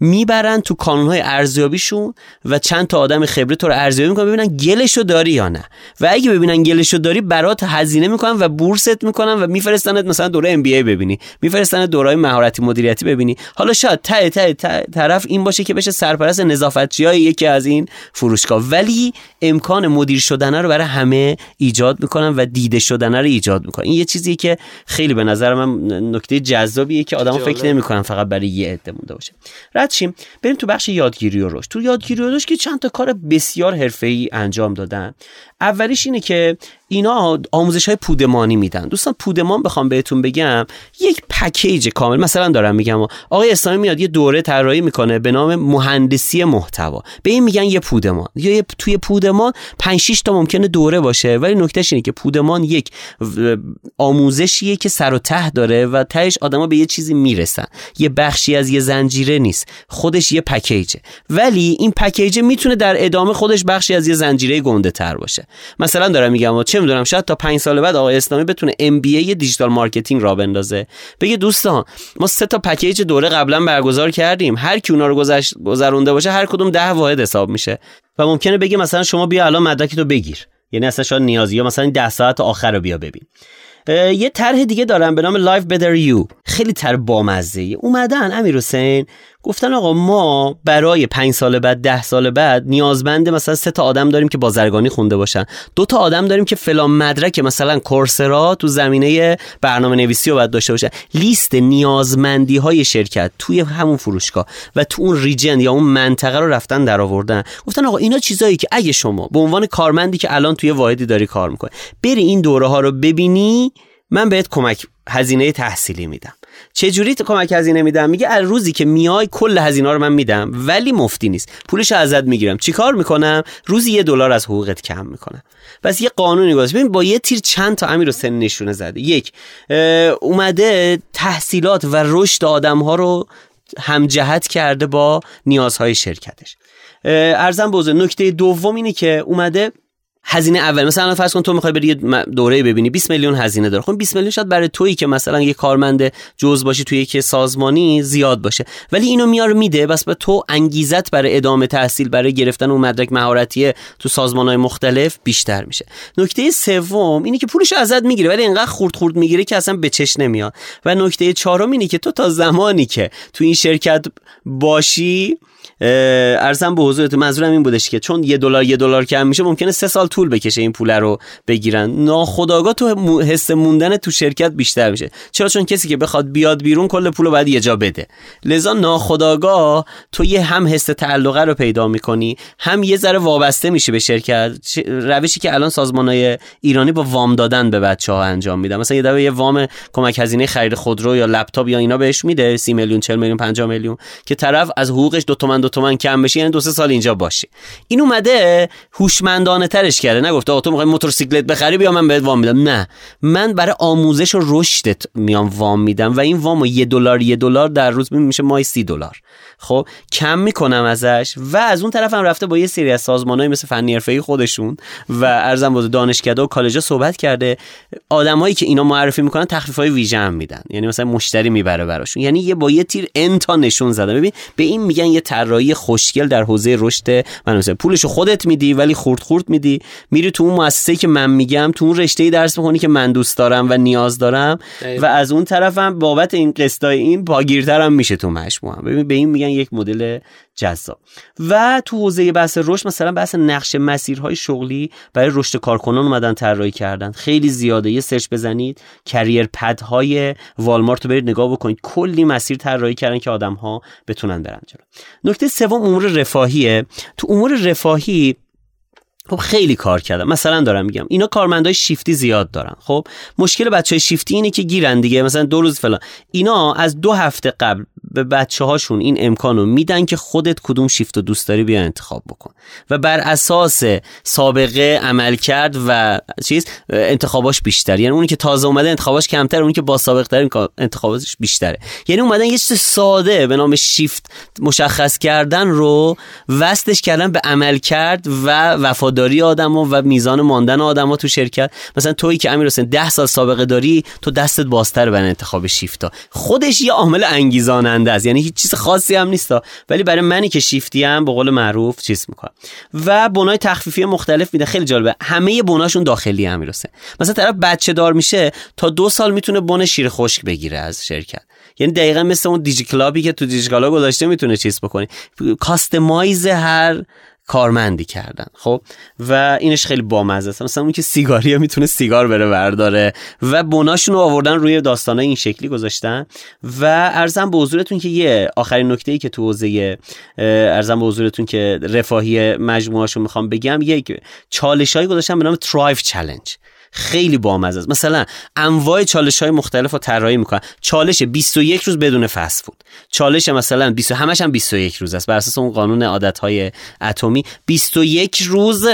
می‌برن تو کانونهای ارزیابیشون و چند تا آدم خبره تو رو ارزیابی می‌کنن ببینن گلشو داری یا نه. و اگه ببینن گلشو داری برات هزینه می‌کنن و بورست می‌کنن و میفرستنت مثلا دوره ام بی ای ببینی. میفرستن دورهای مهارتی مدیریتی ببینی. حالا شاید ته ته طرف این باشه که بشه سرپرست نظافتچی های یکی از این فروشگاه. ولی امکان مدیر شدن رو برای همه ایجاد می‌کنن و دیده شدن رو ایجاد می‌کنن. این یه چیزیه که خیلی به نظر من نکته جذابیه که آدم فکر نمی‌کنن فقط برای یه عده مونده باشه. رد شیم. بریم تو بخش یادگیری و رشد. تو یادگیری و رشد که چند تا کار بسیار حرفه‌ای انجام دادن. اولیش اینه که اینا آموزش های پودمانی میدن. دوستان پودمان بخوام بهتون بگم یک پکیج کامل. مثلا دارم میگم آقای اسلامی میاد یه دوره طراحی می‌کنه به نام مهندسی محتوا. به این میگن یه پودمان. یا توی پودمان 5 6 تا ممکنه دوره باشه. ولی نکتهش اینه که پودمان یک آموزشیه که سر و ته داره و تهش آدما به یه چیزی می‌رسن. یه بخشی از یه زنجیره نیست. خودش یه پکیجه ولی این پکیج می‌تونه در ادامه خودش بخشی از یه زنجیره گنده تر باشه. مثلا دارم میگم می‌دونم شاید تا پنج سال بعد آقای اسلامی بتونه MBA digital marketing راه بندازه. بگه دوستان ما سه تا پکیج دوره قبلا برگزار کردیم. هر کی اونا رو گذشت گذرونده باشه هر کدوم ده واحد حساب میشه. و ممکنه بگه مثلا شما بیا الان مدرک تو بگیر. یعنی اصلا شاید نیازی یا مثلا 10 ساعت آخر رو بیا ببین. یه طرح دیگه دارم به نام Live Better U خیلی تر بامزه. اومدن امیر حسین گفتن آقا ما برای پنج سال بعد ده سال بعد نیازمند مثلا سه تا آدم داریم که بازرگانی خونده باشن. دو تا آدم داریم که فلان مدرک مثلا کورسرا تو زمینه برنامه نویسی رو باید داشته باشن. لیست نیازمندی های شرکت توی همون فروشگاه و تو اون ریجن یا اون منطقه رو رفتن در آوردن. گفتن آقا اینا چیزایی که اگه شما به عنوان کارمندی که الان توی واحدی داری کار می‌کنه بری این دوره ها رو ببینی من بهت کمک هزینه تحصیلی میدم. چه جوری کمک هزینه میدم؟ میگه از روزی که میای کل هزینه رو من میدم ولی مفتی نیست. پولش ازت می‌گیرم. چیکار می‌کنم؟ روزی یه دلار از حقوقت کم می‌کنم. پس یه قانونی گذاشت. ببین با یه تیر چند تا امیر حسین نشونه زده. یک اومده تحصیلات و رشد آدم ها رو همجهت کرده با نیازهای شرکتش. ارزم بوزه نکته دوم اینه که اومده هزینه اول. مثلا فرض کن تو می‌خوای بری دوره ببینی. 20 میلیون هزینه داره. خب 20 میلیون شاید برای تویی که مثلا یه کارمند جز باشی توی یک سازمانی زیاد باشه. ولی اینو میاره میده. بس به تو انگیزت برای ادامه تحصیل برای گرفتن اون مدرک مهارتی تو سازمانهای مختلف بیشتر میشه. نکته سوم اینه که پولش ازت می‌گیره. ولی اینقدر خورد خورد می‌گیره که اصلا به چش نمیاد. و نکته چهارم اینه که تو تا زمانی که تو این شرکت باشی ارزم به حضورتون منظورم این بودش که چون یه دلار یه دلار کم میشه ممکنه سه سال طول بکشه این پول رو بگیرن. ناخداگاه تو حس موندن تو شرکت بیشتر میشه. چرا؟ چون کسی که بخواد بیاد بیرون کل پول رو باید یه جا بده. لذا ناخداگاه تو یه هم حس تعلقه رو پیدا می‌کنی هم یه ذره وابسته میشه به شرکت. روشی که الان سازمانهای ایرانی با وام دادن به بچه ها انجام میدن. مثلا یه دفعه یه وام کمک هزینه خرید خودرو یا لپتاپ یا اینا بهش میده 30 میلیون 40 میلیون 50 میلیون که طرف از حقوقش دو تومن دو تومن کم بشه یعنی دو سه سال اینجا باشه. این اومده هوشمندانه کرده. نگفته آقا تو می‌خوای موتورسیکلت بخری بیا من بهت وام میدم. نه. من برای آموزش و رشدت میام وام میدم و این وامو یه دلار یه دلار در روز میشه مای سی دلار. خب کم می‌کنم ازش و از اون طرفم رفته با یه سری از سازمانهای مثل فنی حرفه‌ای خودشون و ارزم بود دانشکده و کالجا صحبت کرده. آدمایی که اینا معرفی می‌کنن تخفیفای ویژه هم میدن. یعنی مثلا مشتری می‌بره براشون. یعنی یه با یه تیر انتا نشون زدن ببین به این میگن یه طراحی خوشگل در حوزه رشد من مثلا پولشو خودت میدی ولی خورد خورد میدی. میری تو اون مؤسسه که من میگم تو اون رشته درس بخونی که من دوست دارم و نیاز دارم و از اون طرفم بابت این قسطای این پاگیرترم میشه تو مجموعه ببین به این میگن یک مدل جذاب. و تو حوزه بحث رشد مثلا بحث نقش مسیرهای شغلی برای رشد کارکنان اومدن طراحی کردن. خیلی زیاده. یه سرچ بزنید. کریر پد های والمارت رو برید نگاه بکنید. کلی مسیر طراحی کردن که آدم ها بتونن برن جلو. نکته سوم امور رفاهیه. تو امور رفاهی خب خیلی کار کردم. مثلا دارم میگم اینا کارمندای شیفتی زیاد دارن. خب مشکل بچه های شیفتی اینه که گیرن دیگه. مثلا دو روز فلان. اینا از دو هفته قبل به بچه هاشون این امکانو میدن که خودت کدوم شیفت و دوست داری بیا انتخاب بکن. و بر اساس سابقه عمل کرد و چیز انتخاباش بیشتر. یعنی اونی که تازه اومده انتخاباش کمتر اونی که با سابقه تر انتخاباش بیشتره. یعنی اومدن یه چیز ساده به نام شیفت مشخص کردن رو وصلش کردن به عمل کرد و وفاداری آدم و میزان ماندن آدما تو شرکت. مثلا تویی که امیر حسین 10 سال سابقه داری تو دستت بازتر برای انتخاب شیفتا. خودش یه عامل انگیزانه کننده است. یعنی هیچ چیز خاصی هم نیست ولی برای منی که شیفتی هم به قول معروف چیز می‌کنم. و بنای تخفیفی مختلف میده. خیلی جالبه. همه بناشون داخلی امیرسه مثلا طرف بچه دار میشه تا دو سال می‌تونه بن شیر خشک بگیره از شرکت. یعنی دقیقا مثل اون دیجی کلابی که تو دیجی گذاشته می‌تونه چیز بکنی کاستمایز هر کارمندی کردن خب؟ و اینش خیلی بامزه است. مثلا اون که سیگاری می‌تونه سیگار بره برداره و بناشون رو آوردن روی داستانه این شکلی گذاشتن. و ارزم به حضورتون که یه آخرین نکته ای که تو حوزه ارزم به حضورتون که رفاهی مجموعهشون می‌خوام بگم یک چالشایی گذاشتن به نام Thrive چالش خیلی بامزه است. مثلا انواع چالش های مختلف رو طراحی می‌کنن. چالش 21 روز بدون فست فود. چالش مثلا 20 همش هم 21 روز است. بر اساس اون قانون عادت های اتمی 21 روز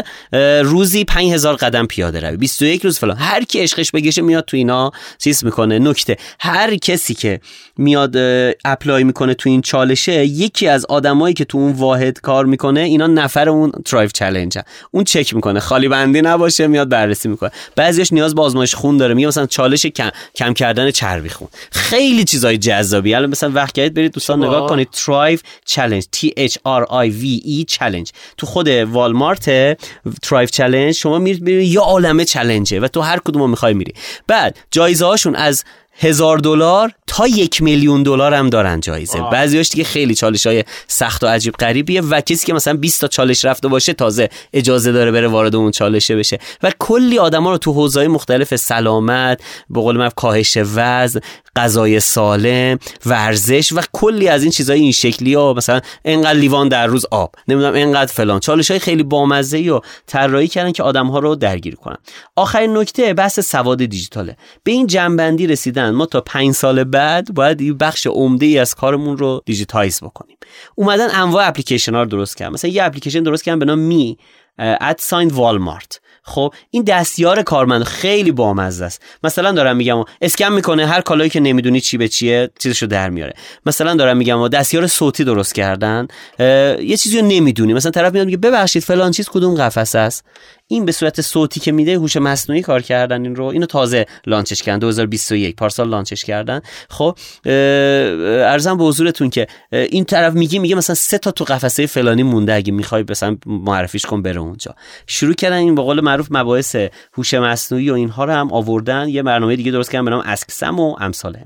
روزی 5000 قدم پیاده روی. 21 روز فلان. هر کی عشقش بکشه میاد تو اینا چیز می‌کنه. نکته. هر کسی که میاد apply می‌کنه تو این چالشه یکی از آدمایی که تو اون واحد کار می‌کنه اینا نفر اون Thrive چالش اون چک می‌کنه. خالی بندی نباشه میاد بررسی می‌کنه. بعضیش نیاز به آزمایش خون داره. میگه مثلا چالش کم, کم کردن چربی خون. خیلی چیزای جذابی. الان مثلا وقت کردید برید دوستان نگاه کنید. ترایف چالش T H R I V E چالش تو خود والمارت Thrive چالش شما میرید یه عالمه challenge ه و تو هر کدومو می‌خوای میری. بعد جایزه هاشون از هزار دلار تا یک میلیون دلار هم دارن جایزه. بعضیاش دیگه خیلی چالش های سخت و عجیب غریبیه و کسی که مثلا 20 تا چالش رفته باشه تازه اجازه داره بره وارد اون چالشه بشه. و کلی آدما رو تو حوزه‌های مختلف سلامت به قول من کاهش وزن غذای سالم ورزش و کلی از این چیزای این شکلی ها. مثلا انقدر لیوان در روز آب نمی‌دونم انقدر فلان. چالش های خیلی بامزه ای و طراحی کردن که آدم ها رو درگیر کنن. آخرین نکته بحث سواد دیجیتاله. به این جمع‌بندی رسیدن ما تا پنج سال بعد باید این بخش عمده ای از کارمون رو digitize بکنیم. اومدن انواع اپلیکیشن ها رو درست کردن. مثلا یه اپلیکیشن درست کردن به نام Me at Sam والمارت. خب این دستیار کارمند خیلی بامزه است. مثلا دارم میگم اسکن می‌کنه هر کالایی که نمی‌دونی چی به چیه چیزشو در میاره. مثلا دارم میگم دستیار صوتی درست کردن یه چیزی رو نمی‌دونی. مثلا طرف میاد میگه ببخشید فلان چیز کدوم قفسه است؟ این به صورت صوتی که میده هوش مصنوعی کار کردن این رو اینو تازه لانچش کردن. 2021 پارسال لانچش کردن. خب ارزم به حضورتون که این طرف میگه میگه مثلا سه تا تو قفسه فلانی مونده. اگه می‌خوای مثلا معرفیش کن بره اونجا. شروع کردن این به قول معروف مباحث هوش مصنوعی و اینها رو هم آوردن. یه برنامه دیگه درست کردن به نام اسکسم و امثال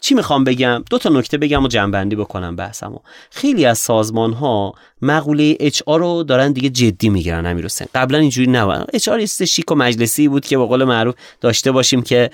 چی می‌خوام بگم؟ دو تا نکته بگم و جنبندی بکنم بحثمو. خیلی از سازمان ها مقوله اچ رو دارن دیگه جدی می‌گیرن امیر حسین. قبلا اینجوری نبود. اچ آر شیک و مجلسی بود که به قول معروف داشته باشیم که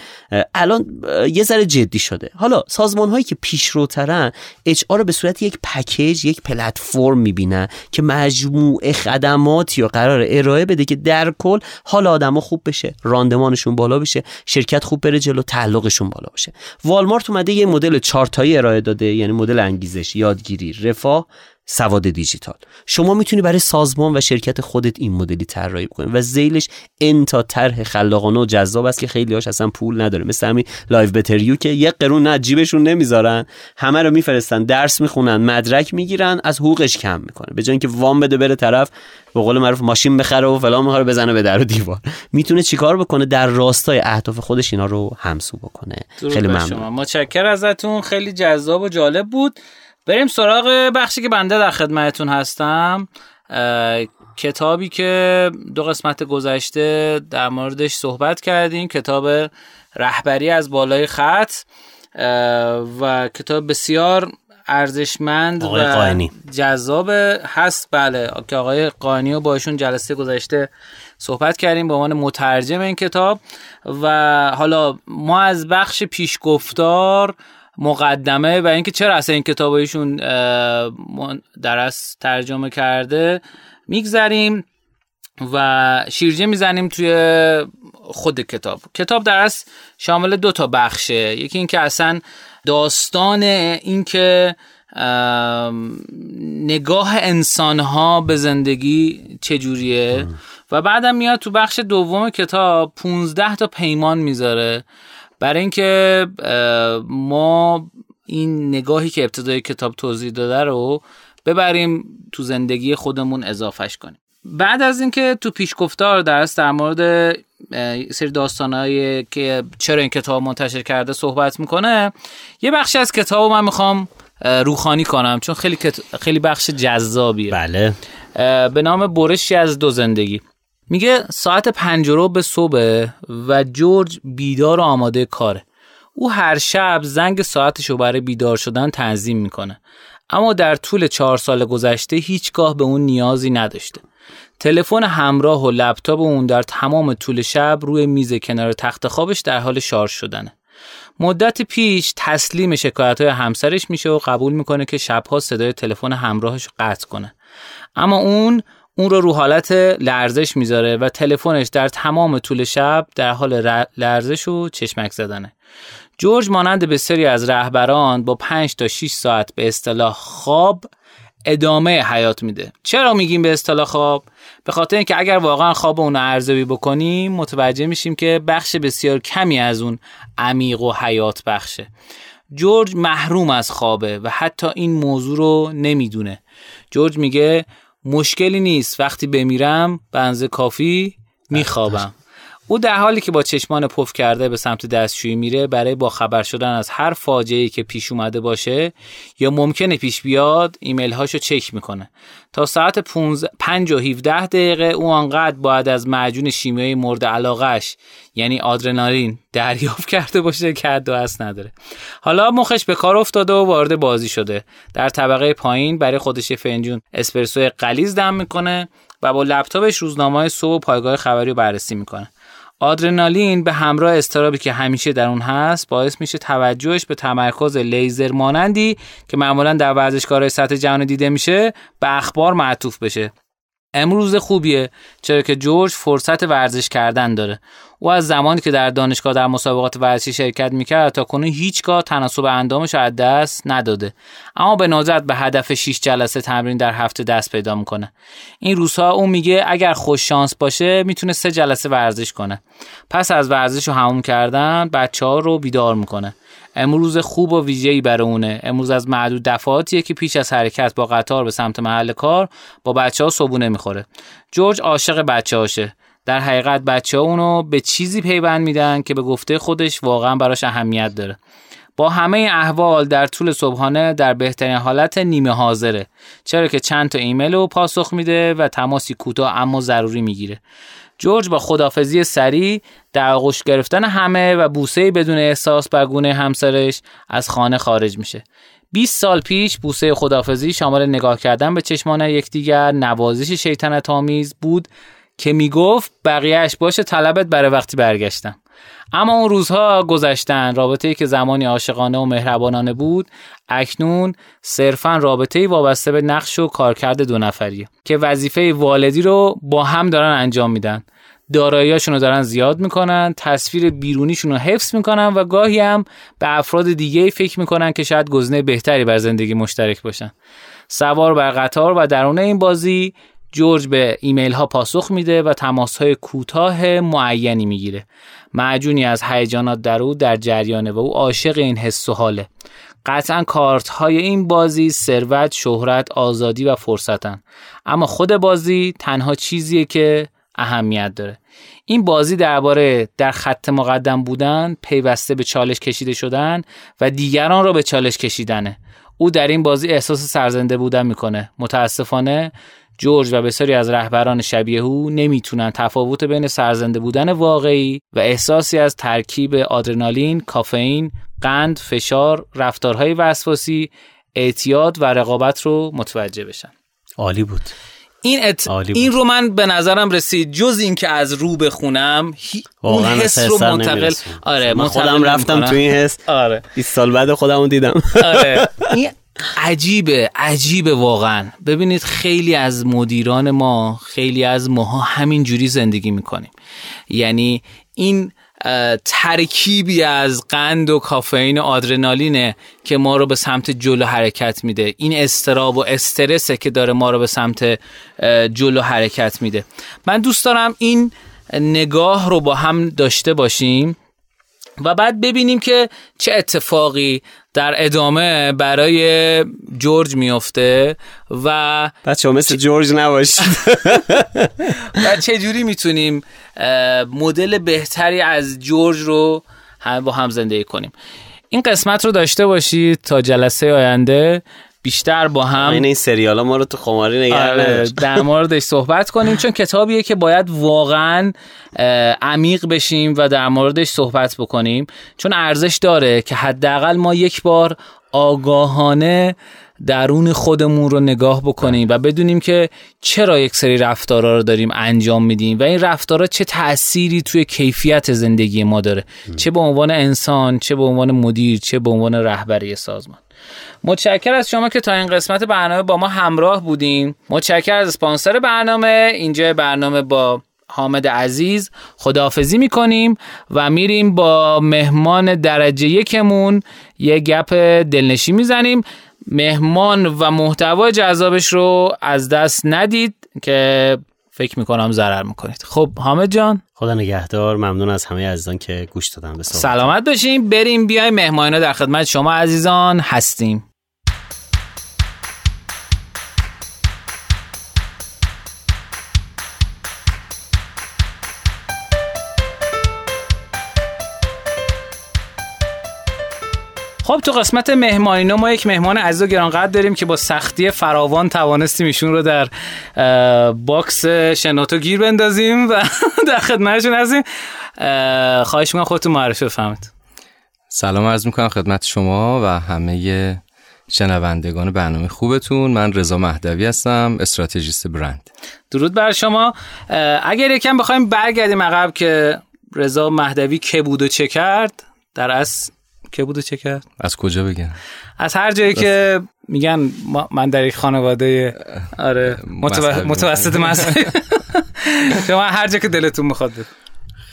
الان یه ذره جدی شده. حالا سازمان هایی که پیشروترن اچ رو به صورت یک پکیج یک پلتفرم می‌بینن که مجموعه خدماتی رو قرار ارائه بده که در کل حال آدما خوب بشه راندمانشون بالا بشه شرکت خوب بره جلو تعلقشون بالا بشه والمارت اومده یه مدل چارتایی ارائه داده یعنی مدل انگیزش یادگیری رفاه. سواد دیجیتال. شما می‌تونی برای سازمان و شرکت خودت این مدلی طراحی کنی و ذیلش ان تا طرح خلاقانه و جذاب است که خیلی هاش اصلا پول نداره. مثل همین Live Better U که یک قرون از جیبشون نمی‌ذارن. همه رو میفرستن درس می‌خونن مدرک می‌گیرن از حقوقش کم می‌کنه. به جای اینکه وام بده بره طرف به قول معروف ماشین بخره و فلان می‌خوره بزنه به در و دیوار. می‌تونه چیکار بکنه؟ در راستای اهداف خودش اینا رو همسو بکنه. خیلی ممنون. متشکرم ازتون. خیلی جذاب و جالب بود. بریم سراغ بخشی که بنده در خدمتتون هستم. کتابی که دو قسمت گذشته در موردش صحبت کردیم کتاب رهبری از بالای خط و کتاب بسیار ارزشمند و جذاب هست. بله که آقای قانی و باشون جلسه گذشته صحبت کردیم به عنوان مترجم این کتاب. و حالا ما از بخش پیشگفتار مقدمه و اینکه چرا اصلا این کتاب ایشون درس ترجمه کرده میگذریم و شیرجه می‌زنیم توی خود کتاب. کتاب در شامل دو تا بخشه. یکی اینکه اصلا داستان اینکه نگاه انسان ها به زندگی چجوریه. و بعدم میاد تو بخش دوم کتاب 15 تا پیمان می‌ذاره. برای اینکه ما این نگاهی که ابتدای کتاب توضیح داده رو ببریم تو زندگی خودمون اضافهش کنیم. بعد از اینکه تو پیشگفتار درست در مورد سری داستانهایی که چرا این کتاب منتشر کرده صحبت می‌کنه یه بخشی از کتاب من می‌خوام روخانی کنم چون خیلی خیلی بخش جذابیه. بله. به نام برشی از دو زندگی. میگه ساعت پنج رو به صبح و جورج بیدار و آماده کاره. او هر شب زنگ ساعتش رو برای بیدار شدن تنظیم می‌کنه. اما در طول چهار سال گذشته هیچگاه به اون نیازی نداشته. تلفن همراه و لپتاپ اون در تمام طول شب روی میز کنار تخت خوابش در حال شارژ شدنه. مدت پیش تسلیم شکایت های همسرش میشه و قبول می‌کنه که شبها صدای تلفن همراهش قطع کنه. اما اون اون رو رو حالت لرزش می‌ذاره و تلفنش در تمام طول شب در حال لرزش و چشمک زدنه. جورج مانند بسیاری از رهبران با 5 تا 6 ساعت به اصطلاح خواب ادامه حیات میده. چرا میگیم به اصطلاح خواب؟ به خاطر اینکه اگر واقعا خواب اون ارزیابی بکنیم متوجه میشیم که بخش بسیار کمی از اون عمیق و حیات بخشه. جورج محروم از خوابه و حتی این موضوع رو نمی‌دونه. جورج میگه مشکلی نیست. وقتی بمیرم به کافی میخوابم. او در حالی که با چشمان پف کرده به سمت دستشویی میره برای با خبر شدن از هر فاجعه‌ای که پیش اومده باشه یا ممکنه پیش بیاد ایمیل هاشو چک می‌کنه. تا ساعت 5 و 17 دقیقه او آنقدر باید از معجون شیمیایی مورد علاقش یعنی آدرنالین دریافت کرده باشه که حد و نداره. حالا مخش به کار افتاده و وارد بازی شده. در طبقه پایین برای خودش فنجون اسپرسو قلیز دم می‌کنه و با لپتاپش روزنامه صبح و پایگاه خبری رو بررسی می‌کنه. آدرنالین به همراه استرابی که همیشه در اون هست باعث میشه توجهش به تمرکز لیزر مانندی که معمولا در ورزشکارهای سطح جهان دیده میشه به اخبار معطوف بشه. امروز خوبیه چرا که جورج فرصت ورزش کردن داره. او از زمانی که در دانشگاه در مسابقات ورزشی شرکت می‌کرد تا کنون هیچگاه تناسب اندامش از دست نداده. اما به نظرت به هدف 6 جلسه تمرین در هفته دست پیدا می‌کنه. این روزها او میگه اگر خوش شانس باشه می‌تونه سه جلسه ورزش کنه. پس از ورزش رو هموم کردن بچه ها رو بیدار می‌کنه. امروز خوب و ویژه‌ای برای اونه. امروز از معدود دفعاتیه که پیش از حرکت با قطار به سمت محل کار با بچه ها صبونه می‌خوره. جورج عاشق بچه هاشه در حقیقت بچه ها اونو به چیزی پیوند میدن که به گفته خودش واقعا براش اهمیت داره. با همه احوال در طول صبحانه در بهترین حالت نیمه حاضره. چرا که چند تا ایمیل رو پاسخ میده و تماسی کوتاه اما ضروری می‌گیره. جورج با خدافزی سریع در آغوش گرفتن همه و بوسه بدون احساس بر گونه همسرش از خانه خارج میشه. 20 سال پیش بوسه خدافزی شامل نگاه کردن به چشمان یکدیگر نوازش شیطنت آمیز بود که می‌گفت بقیهش باشه طلبت برای وقتی برگشتم. اما اون روزها گذشتن رابطه که زمانی عاشقانه و مهربانانه بود اکنون صرفا رابطه وابسته به نقش و کارکرد دو نفریه که وظیفه والدی رو با هم دارن انجام میدن. داراییاشون رو دارن زیاد می‌کنن تصویر بیرونیشون رو حفظ می‌کنن و گاهی هم به افراد دیگه فکر می‌کنن که شاید گزینه بهتری بر زندگی مشترک باشن. سوار بر قطار و درون این بازی جورج به ایمیل ها پاسخ میده و تماس های کوتاه معینی می‌گیره. معجونی از هیجانات در او در جریانه و او عاشق این حس و حاله. قطعا کارت های این بازی ثروت شهرت آزادی و فرصتن. اما خود بازی تنها چیزیه که اهمیت داره این بازی درباره در خط مقدم بودن پیوسته به چالش کشیده شدن و دیگران را به چالش کشیدنه او در این بازی احساس سرزنده بودن می‌کنه متاسفانه جورج و بسیاری از رهبران شبیه او نمی‌تونن تفاوت بین سرزنده بودن واقعی و احساسی از ترکیب آدرنالین، کافئین، قند، فشار، رفتارهای وسواسی، اعتیاد و رقابت رو متوجه بشن. عالی بود. این ات... این رو من به نظرم رسید. جز این که از رو بخونم هی... اون حس رو منتقل آره من خودم رفتم تو این حس. آره. 20 سال بعد خودمو دیدم. آره. (laughs) این عجیبه عجیبه واقعا. ببینید خیلی از مدیران ما خیلی از ماها همین جوری زندگی می‌کنیم. یعنی این ترکیبی از قند و کافئین و آدرنالینه که ما رو به سمت جلو حرکت میده. این استراب و استرسه که داره ما رو به سمت جلو حرکت میده. من دوست دارم این نگاه رو با هم داشته باشیم. و بعد ببینیم که چه اتفاقی در ادامه برای جورج میفته و بچه مثل جورج نباشید. (laughs) و چه جوری می‌تونیم مدل بهتری از جورج رو با هم زندگی کنیم. این قسمت رو داشته باشید تا جلسه آینده. بیشتر با هم این این سریال ها ما رو تو خماری آره در موردش صحبت کنیم چون کتابیه که باید واقعا عمیق بشیم و در موردش صحبت بکنیم. چون ارزش داره که حداقل ما یک بار آگاهانه درون خودمون رو نگاه بکنیم و بدونیم که چرا یک سری رفتارها رو داریم انجام میدیم و این رفتارها چه تأثیری توی کیفیت زندگی ما داره. چه به عنوان انسان چه به عنوان مدیر چه به عنوان رهبری سازمان. متشکر از شما که تا این قسمت برنامه با ما همراه بودیم متشکر از اسپانسر برنامه. اینجا برنامه با حامد عزیز. خداحافظی می‌کنیم و میریم با مهمان درجه یکمون. یه گپ دلنشی می‌زنیم. مهمان و محتوای جذابش رو از دست ندید که فکر می‌کنم ضرر می‌کنید. خب حامد جان. خدا نگهدار. ممنون از همه عزیزان که گوش دادن به سلامت باشیم بریم بیای مهمانا در خدمت شما عزیزان. هستیم. خب تو قسمت مهمانی ما یک مهمان عزیز و گرانقدر داریم که با سختی فراوان توانستیم ایشون رو در باکس شنوتو گیر بندازیم و (laughs) در خدمتشون هستیم. خواهش می‌کنم خودتون معرفی بفهمید سلام عرض می‌کنم خدمت شما و همه شنوندگان برنامه خوبتون. من رضا مهدوی هستم استراتژیست برند. درود بر شما. اگر یکم بخوایم برگردیم عقب که رضا مهدوی که بود و چه کرد در اصل که بود و چه کرد؟ از کجا بگم؟ از هر جایی که میگن من در یک خانواده آره متوسط مذهبی (laughs) شما هر جا که دلتون می‌خواد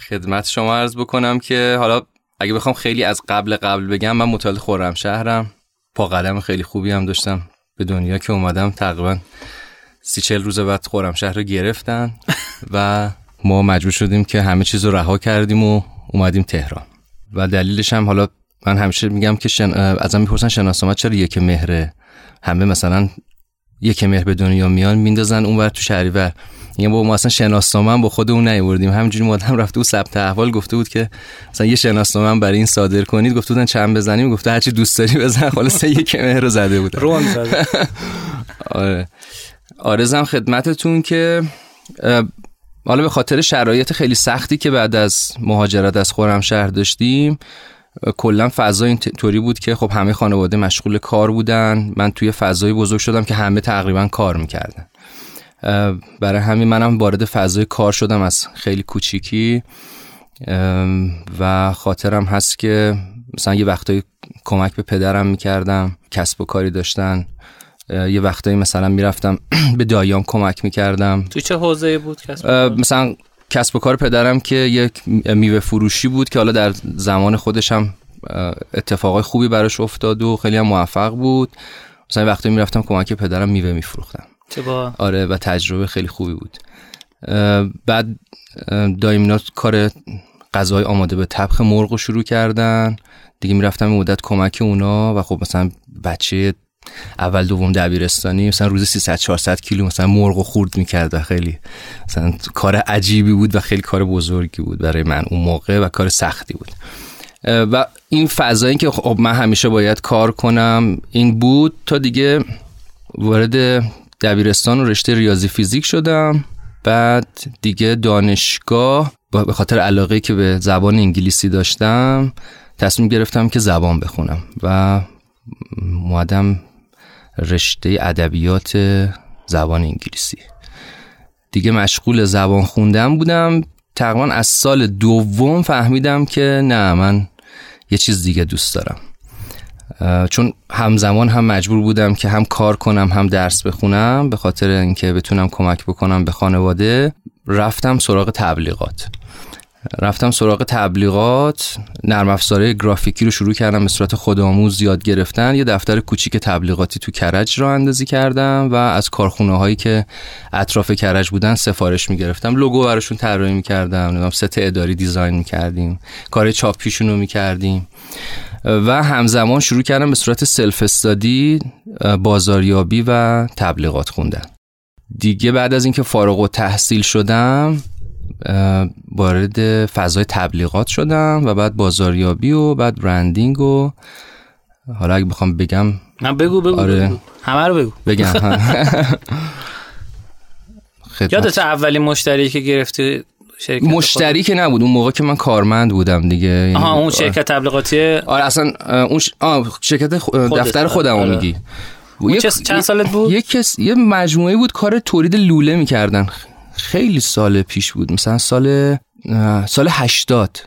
خدمت شما عرض بکنم که حالا اگه بخوام خیلی از قبل قبل بگم من متولد خورم شهرم. پا قلم خیلی خوبی هم داشتم به دنیا که اومدم. تقریبا سی چل روز بعد خورم شهر رو گرفتن و ما مجبور شدیم که همه چیز رو رها کردیم و اومدیم تهران. و دلیلش هم حالا من همیشه میگم که شن... ازم می‌پرسن شناسنامه چرا یک مهره همه مثلا یک مهر به دنیا میان میندازن اونور تو شهریور میگم با ما اصلا شناسنامه هم با خودمون نیوردیم همینجوری مادام رفته و ثبت احوال گفته بود که مثلا یه شناسنامه برای این صادر کنید. گفته بودن چند بزنیم؟ گفته هرچی دوست داری بزن. (laughs) خلاص یک مهر رو زده بود رون زده. (laughs) آره. آرزم خدمتتون که حالا به خاطر شرایط خیلی سختی که بعد از مهاجرت از خرمشهر داشتیم کلا فضا اینطوری بود که خب همه خانواده مشغول کار بودن. من توی فضای بزرگ شدم که همه تقریبا کار می‌کردن. برای همین منم وارد فضای کار شدم از خیلی کوچیکی. و خاطرم هست که مثلا یه وقتایی کمک به پدرم می‌کردم کسب و کاری داشتن. یه وقتایی مثلا می‌رفتم (clears throat) به دایام کمک می‌کردم. تو چه حوزه بود کسب مثلا کسب و کار پدرم که یک میوه فروشی بود که حالا در زمان خودش هم اتفاقای خوبی براش افتاد و خیلی هم موفق بود. مثلا وقتی می‌رفتم کمک پدرم میوه میفروختم. چه با؟ آره و تجربه خیلی خوبی بود. بعد دایمینا کار غذای آماده به تبخ مرغ رو شروع کردن. دیگه می‌رفتم مدت کمک اونا و خب مثلا بچه اول دوم دبیرستانی مثلا روز 300 400 کیلو مثلا مرغ و خورد می‌کرد و خیلی مثلا کار عجیبی بود و خیلی کار بزرگی بود برای من اون موقع و کار سختی بود. و این فضایی که خب من همیشه باید کار کنم این بود تا دیگه وارد دبیرستان و رشته ریاضی فیزیک شدم. بعد دیگه دانشگاه به خاطر علاقه که به زبان انگلیسی داشتم تصمیم گرفتم که زبان بخونم و موادم رشته ادبیات زبان انگلیسی. دیگه مشغول زبان خوندن بودم. تقریبا از سال دوم فهمیدم که نه من یه چیز دیگه دوست دارم. چون همزمان هم مجبور بودم که هم کار کنم هم درس بخونم به خاطر اینکه بتونم کمک بکنم به خانواده رفتم سراغ تبلیغات. رفتم سراغ تبلیغات نرم افزاره گرافیکی رو شروع کردم به صورت خودآموز یاد گرفتن. یه دفتر کوچیک تبلیغاتی تو کرج راه اندازی کردم و از کارخونه هایی که اطراف کرج بودن سفارش می‌گرفتم. لوگو براشون طراحی می‌کردم نمی‌دونم ست اداری design می‌کردیم کار چاپیشون رو می‌کردیم و همزمان شروع کردم به صورت self-study بازاریابی و تبلیغات خوندن. دیگه بعد از اینکه فارغ و تحصیل شدم وارد فضای تبلیغات شدم و بعد بازاریابی و بعد برندینگ و حالا اگه بخوام بگم من بگو بگو, آره. بگو. همه رو بگو بگم (laughs) (laughs) یادت اولین مشتری که گرفتی شرکت مشتری که نبود اون موقع که من کارمند بودم دیگه آها اون شرکت تبلیغاتی آره اصلا اون ش... آه شرکت دفتر خودم آره. میگی چند سالت بود؟ یه کس یه مجموعه بود کار تولید لوله می‌کردن خیلی سال پیش بود. مثلا سال سال 80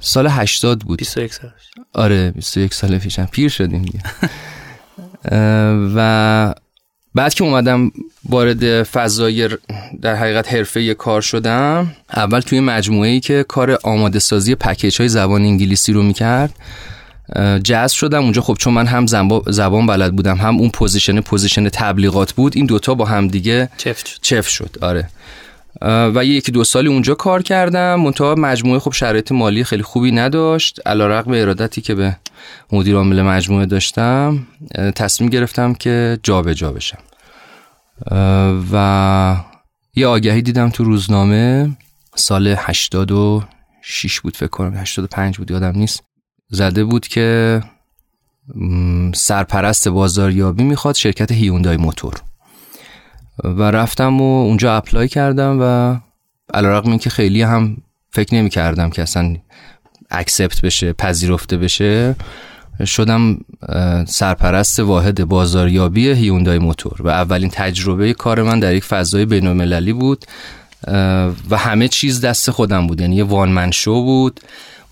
سال 80 بود. 21 سال آره 21 سال پیشم پیر شدیم دیگه. و بعد که اومدم وارد فضای در حقیقت حرفه کار شدم اول توی مجموعه ای که کار آماده سازی پکیج های زبان انگلیسی رو می‌کرد جذب شدم. اونجا خب چون من هم زبان بلد بودم هم اون position، position تبلیغات بود این دوتا با هم دیگه چفت شد, چف شد. آره. و یکی دو سالی اونجا کار کردم. منتها مجموعه خب شرایط مالی خیلی خوبی نداشت. علیرغم ارادتی که به مدیر عامل مجموعه داشتم تصمیم گرفتم که جابجا بشم و یه آگهی دیدم تو روزنامه. سال 86 بود فکر کنم 85 بود یادم نیست. زده بود که سرپرست بازاریابی می‌خواد شرکت هیوندای موتور. و رفتم و اونجا apply کردم و علیرغم اینکه خیلی هم فکر نمی کردم که اصلا accept بشه پذیرفته بشه شدم سرپرست واحد بازاریابی هیوندای موتور. و اولین تجربه کار من در یک فضای بین بود و همه چیز دست خودم بود. یعنی یه one-man show بود.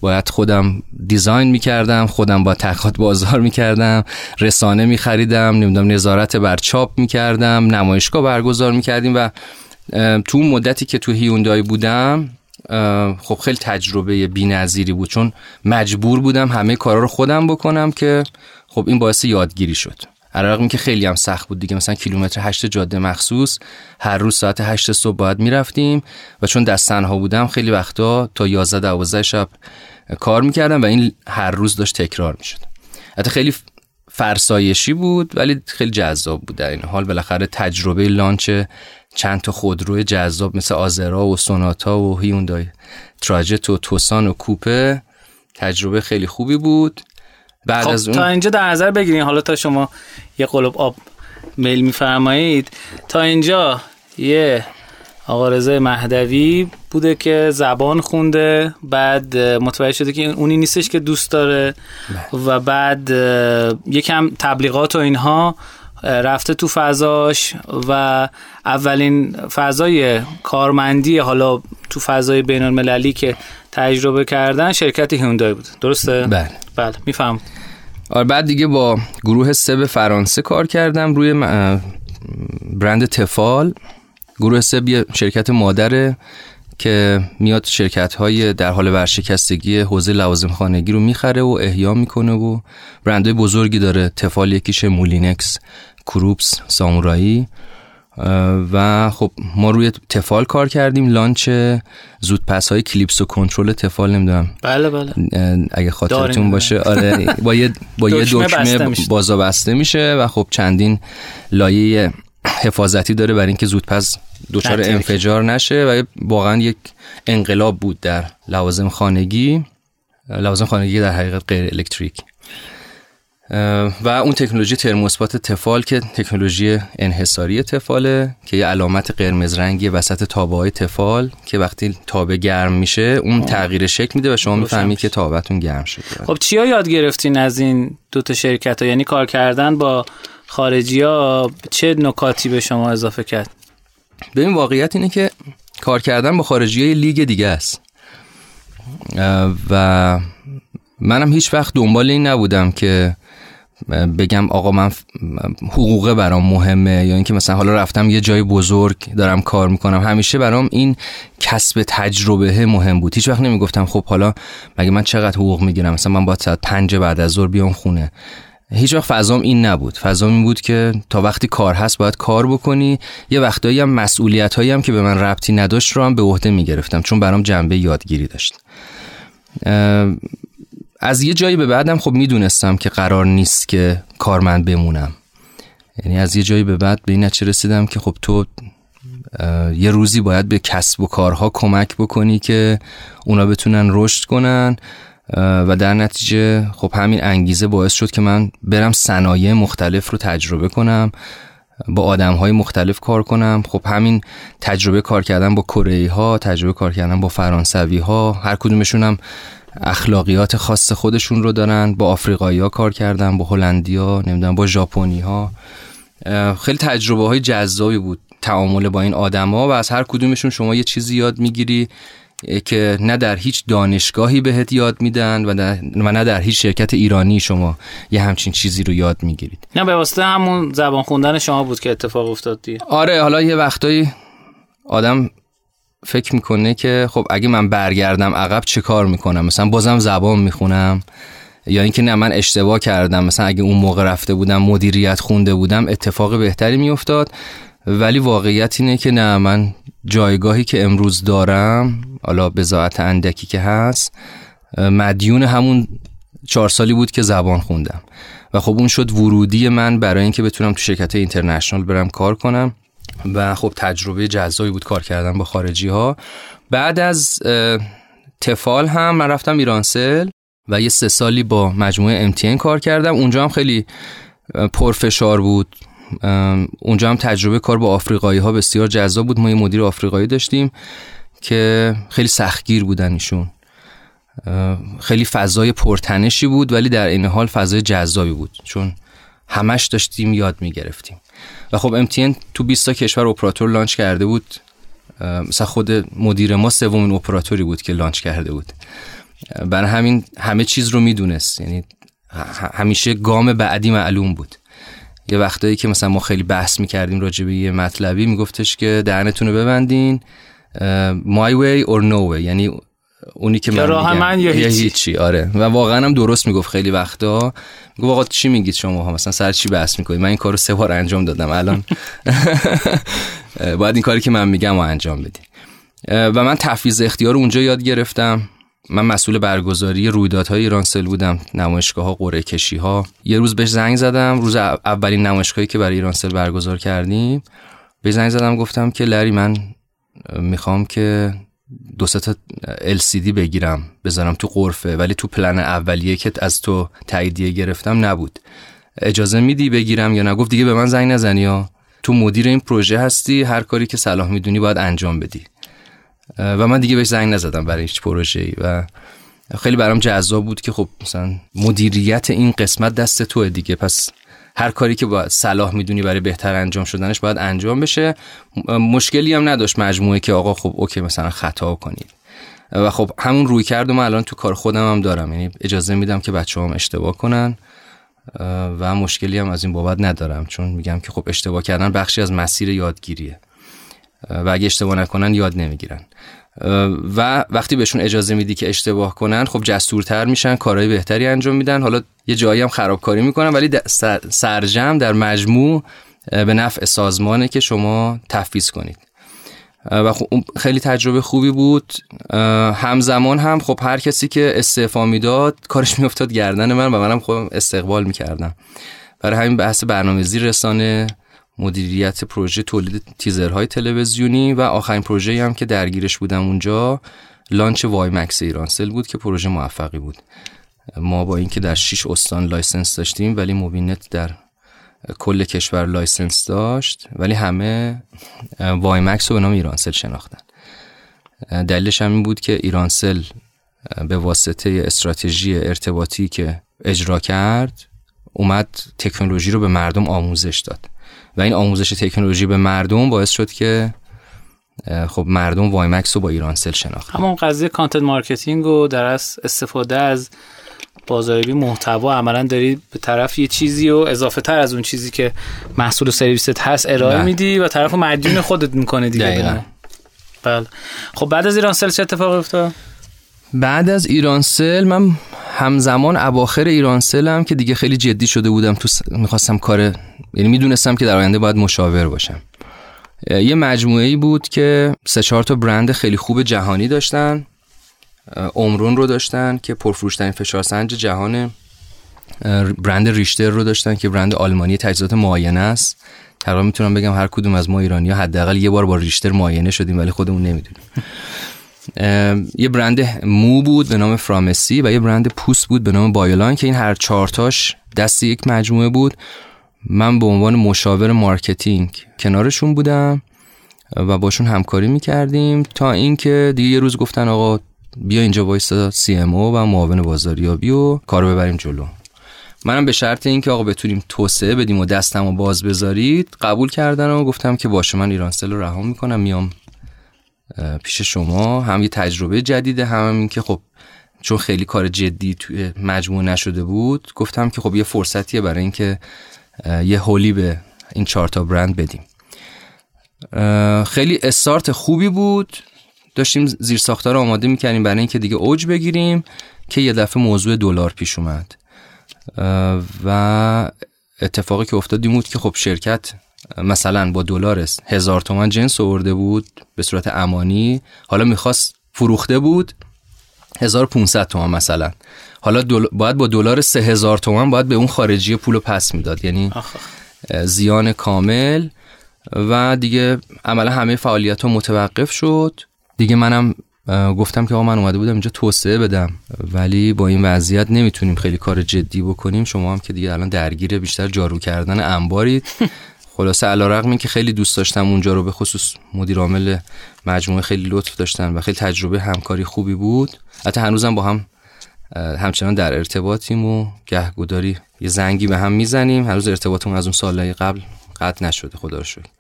باید خودم دیزاین می‌کردم خودم با تحقیقات بازار می‌کردم رسانه میخریدم نمی‌دونم نظارت بر چاپ می‌کردم نمایشگاه برگزار می‌کردیم و تو مدتی که تو هیوندای بودم خب خیلی تجربه بی‌نظیری بود چون مجبور بودم همه کارا رو خودم بکنم که خب این باعث یادگیری شد. علاوه که خیلی هم سخت بود دیگه. مثلا کیلومتر 8 جاده مخصوص. هر روز ساعت 8 صبح باید می‌رفتیم و چون دست ها بودم خیلی وقتا تا 11 12 شب کار می‌کردم و این هر روز داشت تکرار می‌شد. حتی خیلی فرسایشی بود ولی خیلی جذاب بود در این حال. بالاخره تجربه لانچ چند تا خودروی جذاب مثل آزرا و سوناتا و هیوندای تراجت و توسان و کوپه تجربه خیلی خوبی بود. بعد خب از اون تا اینجا در نظر بگیرین. حالا تا شما یه قلب آب میل میفرمایید. تا اینجا یه آقا رضا مهدوی بوده که زبان خونده. بعد متوجه شده که اونی نیستش که دوست داره. بله. و بعد یکم تبلیغات و اینها رفته تو فضاش. و اولین فضای کارمندی حالا تو فضای بین المللی که تجربه کردن شرکت هیوندای بود درسته؟ بله. بله میفهم آره بعد دیگه با گروه سب فرانسه کار کردم روی برند تفال. گروه سب یه شرکت مادره که میاد شرکت های در حال ورشکستگی حوزه لوازم خانگی رو می‌خره و احیا می‌کنه و برندهای بزرگی داره. تفال یکیشه مولینکس کروپس سامورایی. و خب ما روی تفال کار کردیم لانچ زودپس های کلیپس و کنترل تفال نمی‌دونم. بله بله. اگه خاطرتون باشه آره با یه با یه دکمه بازا بسته میشه. و خب چندین لایه حفاظتی داره برای اینکه زودپس دچار انفجار نشه و واقعا یک انقلاب بود در لوازم خانگی. لوازم خانگی در حقیقت غیر الکتریک. و اون تکنولوژی ترموسپات تفال که تکنولوژی انحصاری تفاله که یه علامت قرمز رنگی وسط تابه های تفال که وقتی تابه گرم میشه اون تغییر شکل میده و شما می‌فهمید که تابتون گرم شده. خب چیا یاد گرفتین از این دو تا شرکت ها؟ یعنی کار کردن با خارجی ها چه نکاتی به شما اضافه کرد؟ ببین واقعیت اینه که کار کردن با خارجی های لیگ دیگه است. و منم هیچ وقت دنبال این نبودم که بگم آقا من حقوقه برام مهمه یا اینکه مثلا حالا رفتم یه جای بزرگ دارم کار می‌کنم همیشه برام این کسب تجربه مهم بود. هیچ وقت نمی‌گفتم خب حالا مگه من چقدر حقوق می‌گیرم؟ مثلا من باید ساعت پنج بعد از ظهر بیام خونه. هیچ وقت فضام این نبود. فضام این بود که تا وقتی کار هست باید کار بکنی. یه وقتایی هم مسئولیت هایی هم که به من ربطی نداشت رو هم به عهده می‌گرفتم چون برام جنبه یادگیری داشت. از یه جایی به بعدم خب می‌دونستم که قرار نیست که کارمند بمونم. یعنی از یه جایی به بعد به این نتیجه رسیدم که خب تو یه روزی باید به کسب و کارها کمک بکنی که اونا بتونن رشد کنن و در نتیجه خب همین انگیزه باعث شد که من برم صنایع مختلف رو تجربه کنم با آدم های مختلف کار کنم. خب همین تجربه کار کردن با کره ها تجربه کار کردن با فرانسوی ها هر کدومشون اخلاقیات خاص خودشون رو دارن با آفریقایی ها کار کردن با هلندیا نمی‌دونم با ژاپنی ها خیلی تجربه های جذابی بود تعامل با این آدما و از هر کدومشون شما یه چیزی یاد می‌گیری که نه در هیچ دانشگاهی بهت یاد میدن و, و نه در هیچ شرکت ایرانی شما یه همچین چیزی رو یاد می‌گیرید. نه به واسطه همون زبان خوندن شما بود که اتفاق افتاد دیگه. آره حالا یه وقتایی آدم فکر می‌کنه که خب اگه من برگردم عقب چه کار می‌کنم؟ مثلا بازم زبان می‌خونم؟ یا اینکه نه من اشتباه کردم. مثلا اگه اون موقع رفته بودم مدیریت خونده بودم اتفاق بهتری میافتاد. ولی واقعیت اینه که نه من جایگاهی که امروز دارم حالا بزاعت اندکی که هست مدیون همون چهار سالی بود که زبان خوندم. و خب اون شد ورودی من برای اینکه بتونم تو شرکت اینترنشنال برم کار کنم. و خب تجربه جذابی بود کار کردن با خارجی ها بعد از تفال هم من رفتم ایرانسل و یه سه سالی با مجموعه MTN کار کردم. اونجا هم خیلی پرفشار بود. اونجا هم تجربه کار با آفریقایی ها بسیار جذاب بود. ما یه مدیر آفریقایی داشتیم که خیلی سختگیر بودن ایشون. خیلی فضای پرتنشی بود ولی در این حال فضای جذابی بود. چون همش داشتیم یاد می‌گرفتیم. و خب MTN تو 20 تا کشور اپراتور لانچ کرده بود. مثلا خود مدیر ما سومین اپراتوری بود که لانچ کرده بود. برای همین همه چیز رو می‌دونست. یعنی همیشه گام بعدی معلوم بود. یه وقتایی که مثلا ما خیلی بحث می‌کردیم راجع به یه مطلبی میگفتش که دهنتون رو ببندین my way or no way. یعنی اونی که من راه من یا هیچی. هیچی آره. و واقعا هم درست می‌گفت خیلی وقتا. می‌گفت آقا چی میگید شما؟ ها مثلا سر چی بحث می‌کنید من این کارو سه بار انجام دادم. الان (laughs) (laughs) باید این کاری که من میگم رو انجام بدی. و من تفویض اختیار اونجا یاد گرفتم. من مسئول برگزاری رویدادهای ایرانسل بودم. نمایشگاه ها قرعه کشی ها یه روز بهش زنگ زدم. روز اولین نمایشگاهی که برای ایرانسل برگزار کردیم. به زنگ زدم گفتم که لری من می‌خوام که دو تا LCD بگیرم بذارم تو قرفه ولی تو پلن اولیه که از تو تاییدیه گرفتم نبود. اجازه میدی بگیرم یا نگفت دیگه به من زنگ نزنی یا تو مدیر این پروژه هستی هر کاری که صلاح می‌دونی باید انجام بدی. و من دیگه بهش زنگ نزدم برای هیچ پروژه ای و خیلی برام جذاب بود که خب مثلا مدیریت این قسمت دست توه دیگه. پس هر کاری که با صلاح می‌دونی برای بهتر انجام شدنش باید انجام بشه. مشکلی هم نداشت مجموعه که آقا خب اوکی مثلا خطا کنید. و خب همون روی کردم الان تو کار خودم هم دارم. یعنی اجازه میدم که بچه هم اشتباه کنن. و مشکلی هم از این بابت ندارم. چون میگم که خب اشتباه کردن بخشی از مسیر یادگیریه. و اگه اشتباه نکنن یاد نمی‌گیرن. و وقتی بهشون اجازه میدی که اشتباه کنن خب جسورتر میشن کارهای بهتری انجام میدن. حالا یه جایی هم خرابکاری می‌کنن ولی سرجم در مجموع به نفع سازمانه که شما تفویض کنید. و خب خیلی تجربه خوبی بود. همزمان هم خب هر کسی که استعفا می‌داد کارش میافتاد گردن من و منم خودم استقبال می‌کردم. برای همین بحث برنامه‌ریزی رسانه. مدیریت پروژه تولید تیزرهای تلویزیونی و آخرین پروژه هم که درگیرش بودم اونجا launch وای مکس ایرانسل بود که پروژه موفقی بود. ما با اینکه در 6 استان license داشتیم ولی موبینت در کل کشور license داشت ولی همه وای مکس رو به نام ایرانسل شناختن. دلیلش هم این بود که ایرانسل به واسطه استراتژی ارتباطی که اجرا کرد اومد تکنولوژی رو به مردم آموزش داد. و این آموزش تکنولوژی به مردم باعث شد که خب مردم وایمکس رو با ایرانسل شناختن. همون قضیه content marketing و در استفاده از بازاریابی محتوا عملا داری به طرف یه چیزی و اضافه تر از اون چیزی که محصول و سرویست هست ارائه بله. میدی و طرف مدیون خودت می‌کنه دیگه بله. خب بعد از ایرانسل چه اتفاقی افتاد؟ بعد از ایرانسل من همزمان اواخر ایرانسل هم که دیگه خیلی جدی شده بودم تو می‌خواستم کار یعنی می‌دونستم که در آینده باید مشاور باشم. یه مجموعه ای بود که سه چهار تا برند خیلی خوب جهانی داشتن عمرون رو داشتن که پرفروشترین فشارسنج جهان برند ریشتر رو داشتن که برند آلمانی تجهیزات معاینه است. تقریبا می‌تونم بگم هر کدوم از ما ایرانی ها حداقل یه بار با ریشتر معاینه شدیم ولی خودمون نمی‌دونیم. یه برند مو بود به نام فرامسی و یه برند پوست بود به نام بایولان که این هر چهارتاش دست یک مجموعه بود. من به عنوان مشاور marketing کنارشون بودم و باشون همکاری می‌کردیم تا اینکه دیگه یه روز گفتن آقا بیا اینجا وایسا CMO و معاون بازاریابی و کارو ببریم جلو. منم به شرط اینکه آقا بتونیم توسعه بدیم و دستم و باز بذارید قبول کردن و گفتم که باشه من ایرانسل رو رها می‌کنم میام پیش شما. هم یه تجربه جدیده هم, این که خب چون خیلی کار جدی توی مجموعه نشده بود گفتم که خب یه فرصتیه برای اینکه یه هولی به این چهارتا برند بدیم. خیلی استارت خوبی بود. داشتیم زیر ساختار آماده می‌کردیم برای اینکه دیگه اوج بگیریم که یه دفعه موضوع دلار پیش اومد. و اتفاقی که افتاد بود که خب شرکت مثلا با دلار هزار تومن جنس آورده بود به صورت امانی حالا می‌خواست فروخته بود 1500 تومن مثلا. حالا دل... باید با دلار 3000 تومن باید به اون خارجی پول پس می‌داد. یعنی زیان کامل و دیگه عملا همه فعالیت ها متوقف شد. دیگه منم گفتم که آقا من اومده بودم اینجا توسعه بدم. ولی با این وضعیت نمی‌تونیم خیلی کار جدی بکنیم. شما هم که دیگه الان درگیر بیشتر جارو کردن انبارید. (laughs) خلاصه علیرغم که خیلی دوست داشتم اونجا رو به خصوص مدیر عامل مجموعه خیلی لطف داشتن و خیلی تجربه همکاری خوبی بود. حتی هنوزم با هم همچنان در ارتباطیم و گهگوداری یه زنگی به هم می‌زنیم. هنوز ارتباطمون از اون سالهای قبل قطع نشده خدا رو شکر.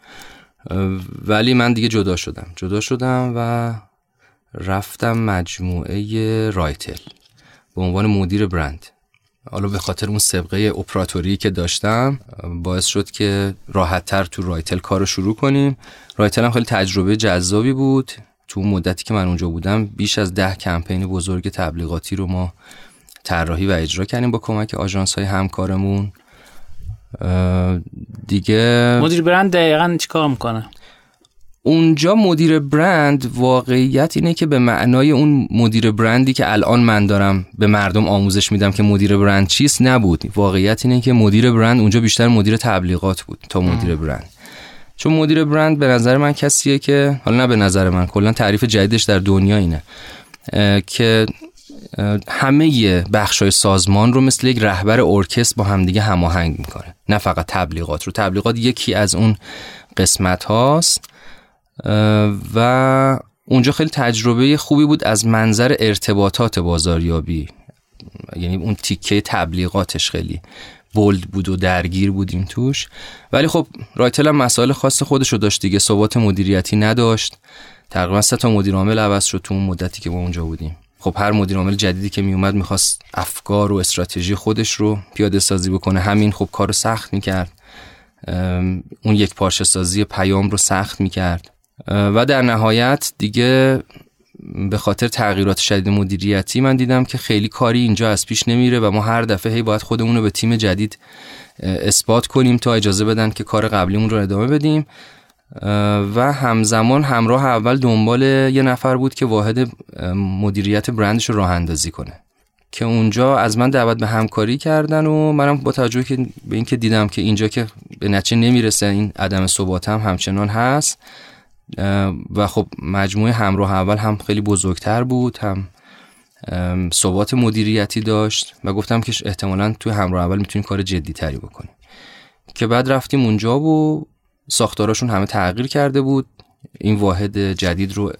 ولی من دیگه جدا شدم. جدا شدم و رفتم مجموعه رایتل به عنوان مدیر برند. حالا به خاطر اون سابقه اپراتوری که داشتم باعث شد که راحتتر تو رایتل کار رو شروع کنیم. رایتل هم خیلی تجربه جذابی بود. تو مدتی که من اونجا بودم بیش از ده کمپین بزرگ تبلیغاتی رو ما طراحی و اجرا کردیم با کمک آژانس های همکارمون دیگه مدیر برند دقیقا چیکار می‌کنه؟ اونجا مدیر برند واقعیت اینه که به معنای اون مدیر برندی که الان من دارم به مردم آموزش میدم که مدیر برند چیست نبود. واقعیت اینه که مدیر برند اونجا بیشتر مدیر تبلیغات بود تا مدیر برند. چون مدیر برند به نظر من کسیه که حالا نه به نظر من کلا تعریف جدیدش در دنیا اینه که همه بخش های سازمان رو مثل یک رهبر ارکستر با همدیگه هماهنگ می‌کنه. نه فقط تبلیغات رو. تبلیغات یکی از اون قسمت هاست و اونجا خیلی تجربه خوبی بود از منظر ارتباطات بازاریابی. یعنی اون تیکه تبلیغاتش خیلی بولد بود و درگیر بودیم توش. ولی خب رایتل هم مسائل خاص خودش رو داشت دیگه ثبات مدیریتی نداشت. تقریبا سه تا مدیر عامل عوض شد تو اون مدتی که ما اونجا بودیم. خب هر مدیر عامل جدیدی که میومد می‌خواست افکار و استراتژی خودش رو پیاده سازی بکنه. همین خب کارو سخت می‌کرد. اون یک پارچه سازی پیام رو سخت می‌کرد. و در نهایت دیگه به خاطر تغییرات شدید مدیریتی من دیدم که خیلی کاری اینجا از پیش نمیره و ما هر دفعه هی باید خودمون رو به تیم جدید اثبات کنیم تا اجازه بدن که کار قبلیمون رو ادامه بدیم. و همزمان همراه اول دنبال یه نفر بود که واحد مدیریت برندش رو راه اندازی کنه. که اونجا از من دعوت به همکاری کردن و منم با توجه به اینکه دیدم که اینجا که به نتیجه نمی‌رسه این عدم ثبات هم همچنان هست. و خب مجموعه همراه اول هم خیلی بزرگتر بود هم ثبات مدیریتی داشت و گفتم که احتمالا توی همراه اول می‌تونیم کار جدی تری بکنیم. که بعد رفتیم اونجا و ساختاراشون همه تغییر کرده بود. این واحد جدید رو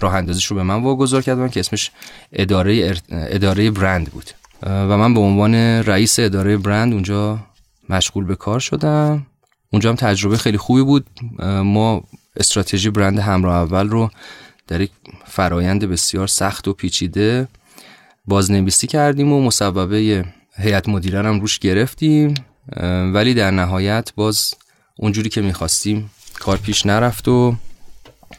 راه اندازیش رو به من واگذار کردن که اسمش اداره اداره برند بود. و من به عنوان رئیس اداره برند اونجا مشغول به کار شدم. اونجا هم تجربه خیلی خوبی بود. ما استراتژی برند همراه اول رو در یک فرایند بسیار سخت و پیچیده بازنویسی کردیم و مصوبه هیئت مدیره هم روش گرفتیم ولی در نهایت باز اونجوری که می‌خواستیم کار پیش نرفت و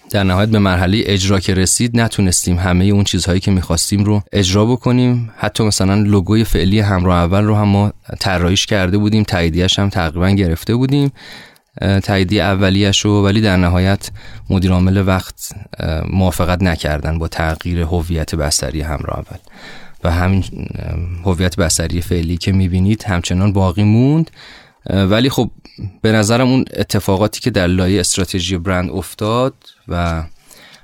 در نهایت به مرحله اجرا که رسید نتونستیم همه اون چیزهایی که می‌خواستیم رو اجرا بکنیم. حتی مثلا لوگوی فعلی همراه اول رو هم ما طراحیش کرده بودیم تاییدیش هم تقریبا گرفته بودیم. تاییدی اولیش رو ولی در نهایت مدیر عامل وقت موافقت نکردن با تغییر هویت بصری همراه اول. و همین هویت بصری فعلی که می‌بینید همچنان باقی موند. ولی خب به نظرم اون اتفاقاتی که در لایه استراتژی برند افتاد و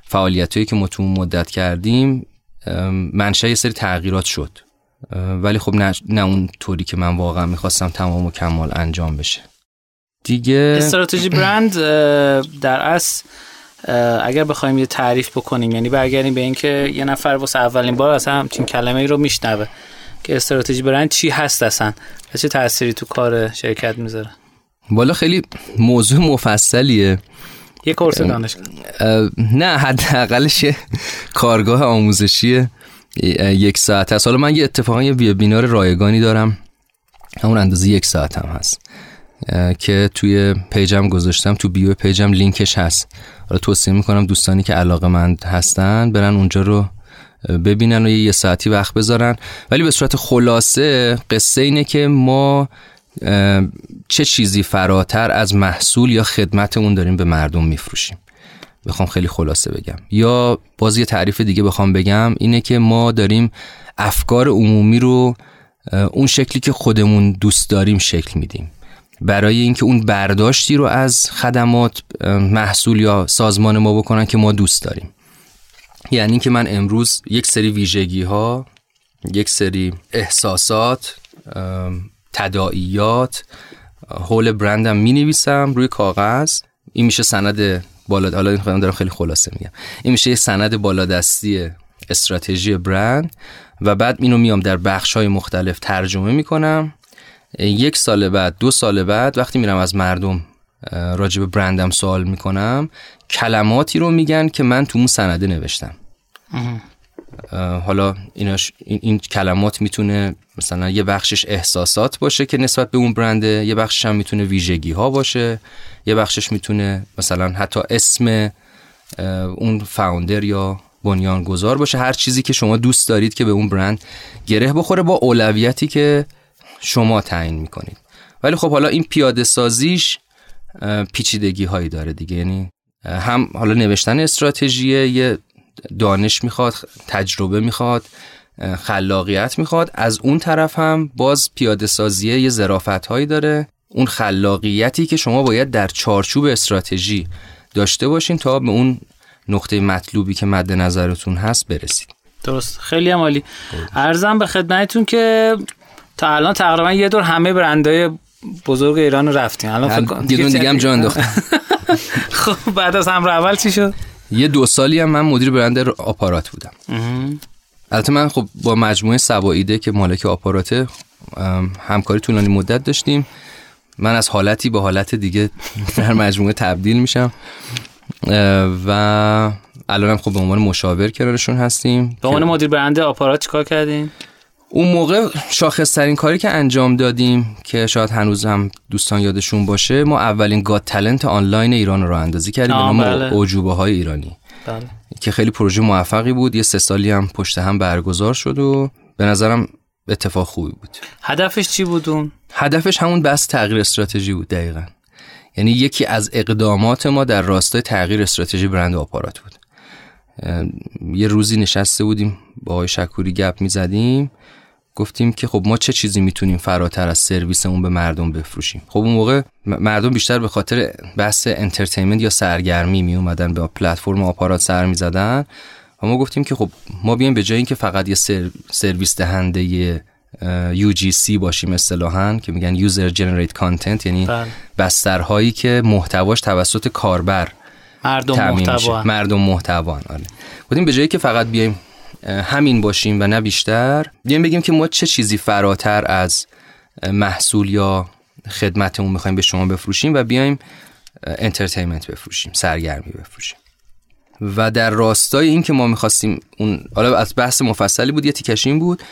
فعالیت که ما تو مدت کردیم منشه یه سری تغییرات شد. ولی خب نه, نه اون طوری که من واقعا می‌خواستم تمام و کمال انجام بشه. دیگه استراتژی برند در اصل اگر بخوایم یه تعریف بکنیم یعنی برگردیم به اینکه یه نفر واسه اولین بار اصلا همچین کلمه ای رو میشنوه که استراتژی برند چی هست اصلا چه تأثیری تو کار شرکت می‌ذاره. بالا خیلی موضوع مفصلیه. یه کورس دانشگاه. نه حداقلش کارگاه آموزشی یک ساعت هست حالا من یه اتفاقا یه ویبینار رایگانی دارم. همون اندازه یک ساعت هم هست. که توی پیجم گذاشتم تو بیو پیجم لینکش هست. حالا توصیه می‌کنم دوستانی که علاقه مند هستن برن اونجا رو ببینن و یه ساعتی وقت بذارن. ولی به صورت خلاصه قصه اینه که ما چه چیزی فراتر از محصول یا خدمت اون داریم به مردم میفروشیم. بخوام خیلی خلاصه بگم. یا باز یه تعریف دیگه بخوام بگم اینه که ما داریم افکار عمومی رو اون شکلی که خودمون دوست داریم شکل میدیم. برای اینکه اون برداشتی رو از خدمات محصول یا سازمان ما بکنن که ما دوست داریم. یعنی که من امروز یک سری ویژگی ها یک سری احساسات تداعیات حول برندم می نویسم روی کاغذ. این میشه سند بالا حالا این دارم خیلی خلاصه میگم. این میشه یه سند بالادستی استراتژی برند و بعد اینو میام در بخش های مختلف ترجمه می‌کنم. یک سال بعد دو سال بعد وقتی میرم از مردم راجب برندم سوال می‌کنم کلماتی رو میگن که من تو اون سنده نوشتم. حالا ایناش این, کلمات می‌تونه مثلا یه بخشش احساسات باشه که نسبت به اون برنده یه بخشش هم می‌تونه ویژگی ها باشه یه بخشش می‌تونه مثلا حتی اسم اون فاوندر یا بنیانگذار باشه. هر چیزی که شما دوست دارید که به اون برند گره بخوره با اولویتی که شما تعیین می‌کنید. ولی خب حالا این پیاده سازیش پیچیدگی هایی داره دیگه. یعنی هم حالا نوشتن استراتژی یه دانش می‌خواد تجربه می‌خواد خلاقیت می‌خواد. از اون طرف هم باز پیاده سازیه یه ظرافت هایی داره. اون خلاقیتی که شما باید در چارچوب استراتژی داشته باشین تا به اون نقطه مطلوبی که مد نظرتون هست برسید. درست. خیلی عالی. ارزم به خدمتتون که تا الان تقریبا یه دور همه برندهای بزرگ ایران رو رفتیم. الان فکر یه دیگه هم جا انداختم (laughs) خب بعد از همراه اول چی شد؟ یه دو سالی هم من مدیر برند آپارات بودم. البته من خب با مجموعه سوایده که مالک آپاراته همکاری طولانی مدت داشتیم. من از حالتی به حالت دیگه در مجموعه تبدیل میشم. و الانم خب به عنوان مشاور کنارشون هستیم. به عنوان مدیر برند آپارات چیکار کردین؟ اون موقع ترین کاری که انجام دادیم که شاید هنوز هم دوستان یادشون باشه ما اولین گات تلنت آنلاین ایران رو اندازی کردیم به نام بله. های ایرانی بله. که خیلی پروژه موفقی بود یه سه سالی هم پشت هم برگزار شد و به نظرم اتفاق خوبی بود هدفش چی بودون؟ هدفش همون بس تغییر استراتژی بود دقیقا یعنی یکی از اقدامات ما در راستای تغییر استراتژی برند آپارات بود یه روزی نشسته بودیم با آقای شکوری گپ می‌زدیم گفتیم که خب ما چه چیزی می‌تونیم فراتر از سرویسمون به مردم بفروشیم؟ خب اون موقع مردم بیشتر به خاطر بحث انترتینمنت یا سرگرمی می اومدن به پلتفرم آپارات سر می‌زدن و ما گفتیم که خب ما بیایم به جای اینکه فقط یه سرویس دهنده UGC باشیم اصطلاحا که میگن User Generate Content یعنی بله. بسترهایی که محتواش توسط کاربر مردم محتوا مردم محتوا آره. گفتیم به جایی که فقط بیایم همین باشیم و نه بیشتر. بیایم بگیم که ما چه چیزی فراتر از محصول یا خدمتمون می‌خوایم به شما بفروشیم و بیایم entertainment بفروشیم سرگرمی بفروشیم. و در راستای این که ما می‌خواستیم اون حالا از بحث مفصلی بود یه تیکشین بود.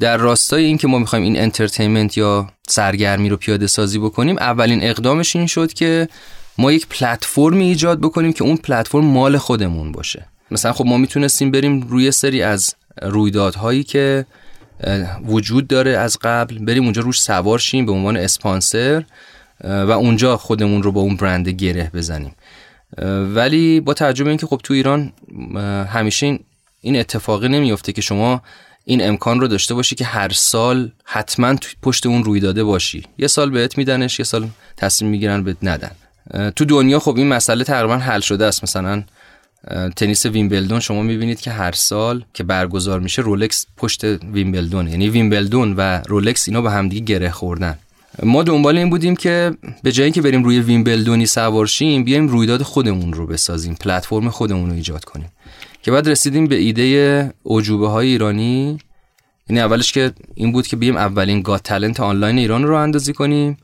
در راستای این که ما می‌خوایم این entertainment یا سرگرمی رو پیاده سازی بکنیم اولین اقدامش این شد که ما یک پلتفرمی ایجاد بکنیم که اون پلتفرم مال خودمون باشه. مثلا خب ما می‌تونستیم بریم روی سری از رویدادهایی که وجود داره از قبل بریم اونجا روش سوار شیم به عنوان اسپانسر و اونجا خودمون رو با اون برند گره بزنیم. ولی با توجه به اینکه خب تو ایران همیشه این این اتفاقی نمیفته که شما این امکان رو داشته باشی که هر سال حتما پشت اون رویداده باشی. یه سال بهت میدنش یه سال تصمیم می‌گیرن بهت ندن. تو دنیا خب این مسئله تقریبا حل شده است. مثلا تنیس ویمبلدون شما می‌بینید که هر سال که برگزار میشه رولکس پشت ویمبلدون یعنی ویمبلدون و رولکس اینا به همدیگه گره خوردن. ما دنبال این بودیم که به جایی که بریم روی ویمبلدونی سوارشیم بیایم رویداد خودمون رو بسازیم پلتفرم خودمون رو ایجاد کنیم. که بعد رسیدیم به ایده عجوبه های ایرانی. یعنی اولش که این بود که بیایم اولین گات تلنت آنلاین ایران رو اندازی کنیم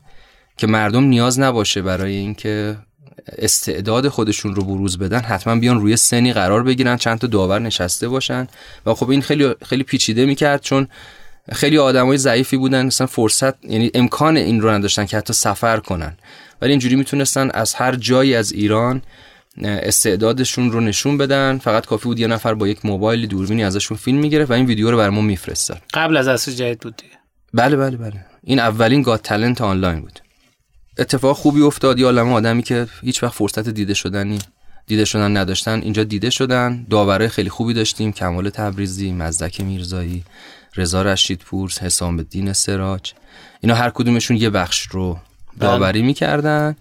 که مردم نیاز نباشه برای اینکه استعداد خودشون رو بروز بدن حتما بیان روی سنی قرار بگیرن چند تا داور نشسته باشن. و خب این خیلی خیلی پیچیده می‌کرد چون خیلی آدمای ضعیفی بودن مثلا فرصت یعنی امکان این رو نداشتن که حتی سفر کنن. ولی اینجوری می‌تونستن از هر جایی از ایران استعدادشون رو نشون بدن. فقط کافی بود یه نفر با یک موبایل دوربینی ازشون فیلم می‌گرفت و این ویدیو رو برامون میفرستاد. قبل از اصل جدید بود دیگه. بله بله بله. این اولین گات تالنت آنلاین بود. اتفاق خوبی افتاد. یا عالمه آدمی که هیچ وقت فرصت دیده شدنی دیده شدن نداشتن اینجا دیده شدن. داوره خیلی خوبی داشتیم. کمال تبریزی مزدک میرزایی رضا رشیدپور حسام الدین سراج. اینا هر کدومشون یه بخش رو بله. داوری می‌کردن.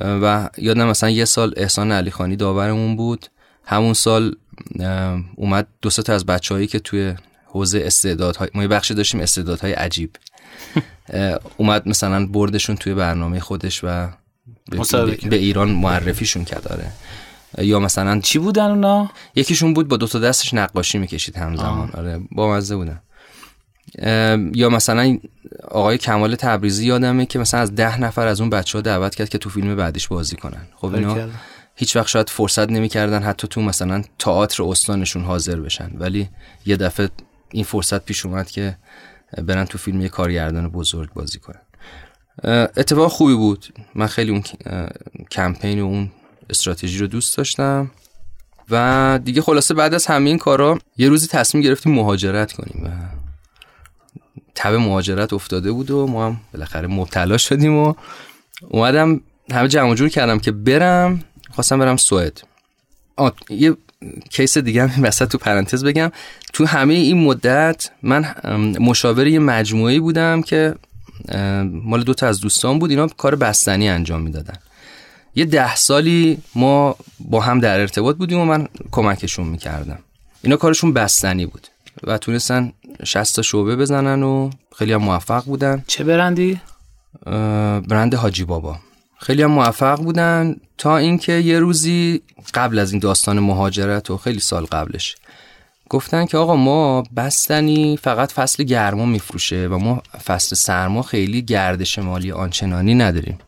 و یادم مثلا یه سال احسان علی خانی داورمون بود. همون سال اومد دو تا از بچههایی که توی حوزه استعدادهای ما یه بخشی داشتیم استعدادهای عجیب. اومد مثلا بردشون توی برنامه خودش و به, ایران معرفیشون کرد داره یا مثلا چی بودن اونا؟ یکیشون بود با دو تا دستش نقاشی می‌کشید همزمان آره با مزه بودن یا مثلا آقای کمال تبریزی یادمه که مثلا از ده نفر از اون بچه ها دعوت کرد که تو فیلم بعدش بازی کنن. خب اینا هیچ وقت شاید فرصت نمی‌کردن حتی تو مثلا تئاتر استانشون حاضر بشن. ولی یه دفعه این فرصت پیش اومد که برن تو فیلم یه کارگردان بزرگ بازی کنن. اتفاق خوبی بود. من خیلی اون کمپین و اون استراتژی رو دوست داشتم. و دیگه خلاصه بعد از همه این کارا یه روزی تصمیم گرفتیم مهاجرت کنیم و تب مهاجرت افتاده بود و ما هم بالاخره مبتلا شدیم و اومدم همه جمع جور کردم که برم خواستم برم سوئد. یه کیس دیگه هم وسط تو پرانتز بگم. تو همه این مدت من مشاور یه مجموعه بودم که مال دوتا از دوستان بود اینا کار بستنی انجام می‌دادن. یه ده سالی ما با هم در ارتباط بودیم و من کمکشون می‌کردم. اینا کارشون بستنی بود و تونستن 60 تا شعبه بزنن و خیلی هم موفق بودن. چه برندی؟ برند حاجی بابا. خیلی هم موفق بودن تا اینکه یه روزی قبل از این داستان مهاجرت و خیلی سال قبلش گفتن که آقا ما بستنی فقط فصل گرما میفروشه و ما فصل سرما خیلی گردش مالی آنچنانی نداریم.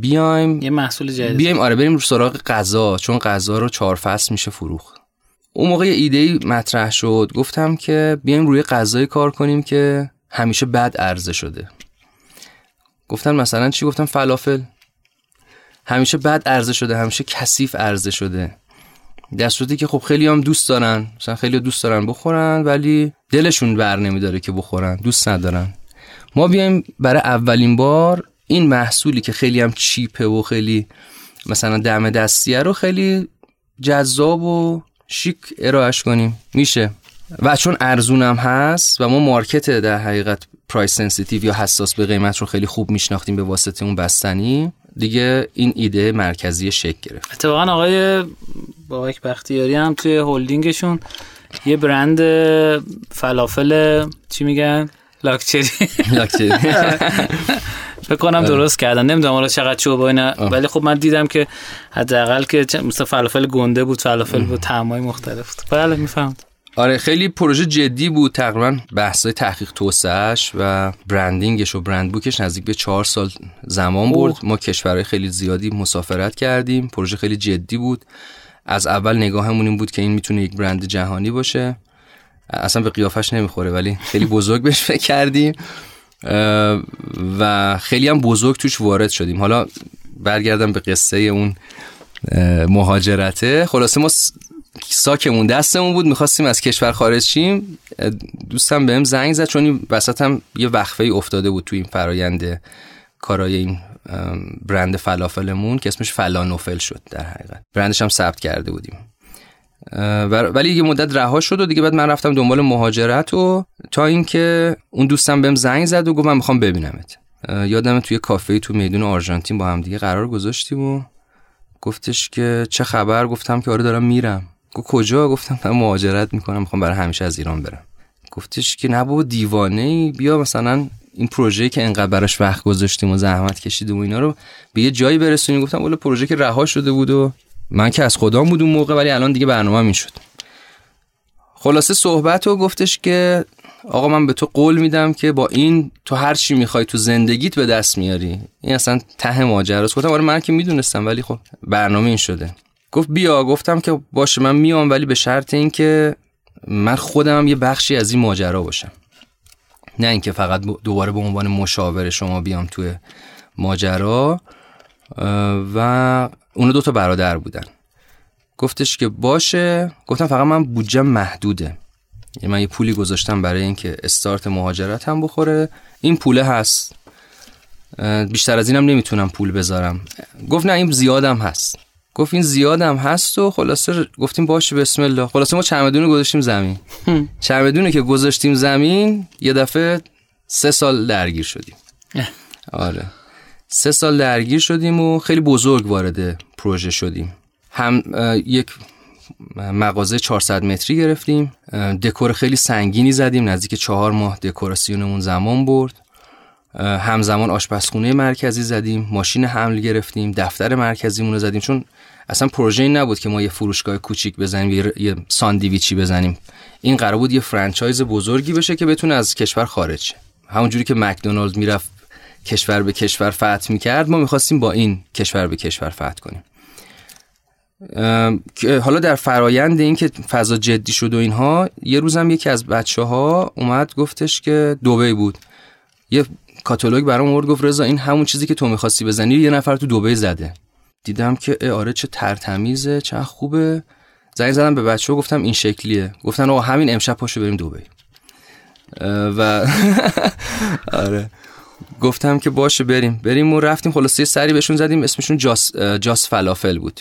بیایم یه محصول جدید. بیایم آره بریم رو سراغ غذا چون غذا رو چهار فصل میشه فروخت. اون موقع یه ایده مطرح شد گفتم که بیایم روی غذای کار کنیم که همیشه بد عرضه شده. گفتن مثلا چی؟ گفتم فلافل. همیشه بد عرضه شده همیشه کثیف عرضه شده. در صورتی که خب خیلی هم دوست دارن. مثلا خیلی دوست دارن بخورن ولی دلشون بر نمیداره که بخورن. دوست ندارن. ما بیایم برای اولین بار این محصولی که خیلی هم چیپه و خیلی مثلا دم دستیه رو خیلی جذاب و شیک ارائهش کنیم. میشه. و چون ارزونم هست و ما market در حقیقت price sensitive یا حساس به قیمت رو خیلی خوب میشناختیم به واسطه اون بستنی دیگه این ایده مرکزی شکل گرفت. اتفاقا آقای بابک بختیاری هم توی هلدینگشون یه برند فلافل چی میگن؟ لاکچری. (laughs) لاکچری. (laughs) فکر کنم درست کردن. نمی‌دونم حالا چقدر چوب اینا. ولی خب من دیدم که حداقل که مثل فلافل گنده بود فلافل بود طعمای مختلف بود. بله می‌فهمم. آره خیلی پروژه جدی بود. تقریبا بحثای تحقیق توسعهش و برندینگش و برند بوکش نزدیک به چهار سال زمان برد. ما کشورهای خیلی زیادی مسافرت کردیم. پروژه خیلی جدی بود. از اول نگاهمون این بود که این می‌تونه یک برند جهانی باشه. اصلا به قیافش نمی‌خوره ولی خیلی بزرگ بهش فکر کردیم. و خیلی هم بزرگ توش وارد شدیم. حالا برگردم به قصه اون مهاجرته. خلاصه ما ساکمون دستمون بود می‌خواستیم از کشور خارج شیم. دوستم بهم زنگ زد چون این وسط هم یه وقفه ای افتاده بود تو این فرایند کارای این برند فلافلمون که اسمش فلانوفل شد در حقیقت. برندش هم ثبت کرده بودیم. ولی یه مدت رها شد و دیگه بعد من رفتم دنبال مهاجرت و تا اینکه اون دوستم بهم زنگ زد و گفت من می‌خوام ببینمت. یادم توی کافه تو میدون آرژانتین با هم دیگه قرار گذاشتیم و گفتش که چه خبر؟ گفتم که آره دارم میرم. گفت کجا؟ گفتم من مهاجرت می‌کنم می‌خوام برای همیشه از ایران برم. گفتش که نه دیوانه ای بیا مثلا این پروژه که انقدر براش وقت گذاشتیم و زحمت کشیدیم و اینا رو به یه جایی برسونیم. گفتم ولی پروژه که رها شده بود و من که از خدام بود اون موقع ولی الان دیگه برنامه می شد. خلاصه صحبت و گفتش که آقا من به تو قول میدم که با این تو هر چی می‌خوای تو زندگیت به دست میاری. این اصلا ته ماجراست. گفتم آره من که می‌دونستم ولی خب برنامه این شده. گفت بیا گفتم که باشه من میام ولی به شرط اینکه من خودم یه بخشی از این ماجرا باشم. نه اینکه فقط دوباره به عنوان مشاور شما بیام توی ماجرا و اونو دو تا برادر بودن. گفتش که باشه. گفتم فقط من بودجه محدوده. یعنی من یه پولی گذاشتم برای اینکه استارت مهاجرت هم بخوره. این پوله هست. بیشتر از اینم نمی‌تونم پول بذارم. گفت نه این زیادم هست. گفت این زیادم هست و خلاصه گفتیم باشه بسم الله. خلاصه ما چمدون گذاشتیم زمین. چمدونی که گذاشتیم زمین یه دفعه سه سال درگیر شدیم. آره. سه سال درگیر شدیم و خیلی بزرگ وارد پروژه شدیم. هم یک مغازه 400 متری گرفتیم. دکور خیلی سنگینی زدیم. نزدیک چهار ماه دکوراسیونمون زمان برد. همزمان آشپزخونه مرکزی زدیم. ماشین حمل گرفتیم. دفتر مرکزیمون رو زدیم. چون اصلا پروژه این نبود که ما یه فروشگاه کوچیک بزنیم یه ساندویچی بزنیم. این قرار بود یه فرانچایز بزرگی بشه که بتونه از کشور خارج شه. همونجوری که مکدونالد می‌رفت کشور به کشور فتح می‌کرد ما می‌خواستیم با این کشور به کشور فتح کنیم. حالا در فرایند این که فضا جدی شد و اینها یه روزم یکی از بچه ها اومد گفتش که دوبی بود. یه کاتالوگ برام آورد گفت رضا این همون چیزی که تو می‌خواستی بزنی یه نفر تو دوبی زده. دیدم که آره چه ترتمیزه چه خوبه. زنگ زدم به بچه ها گفتم این شکلیه. گفتن آقا همین امشب پاشو بریم دوبی و (laughs) آره. گفتم که باشه بریم. بریم و رفتیم خلاصه سری بهشون زدیم اسمشون جاس, جاس فلافل بود.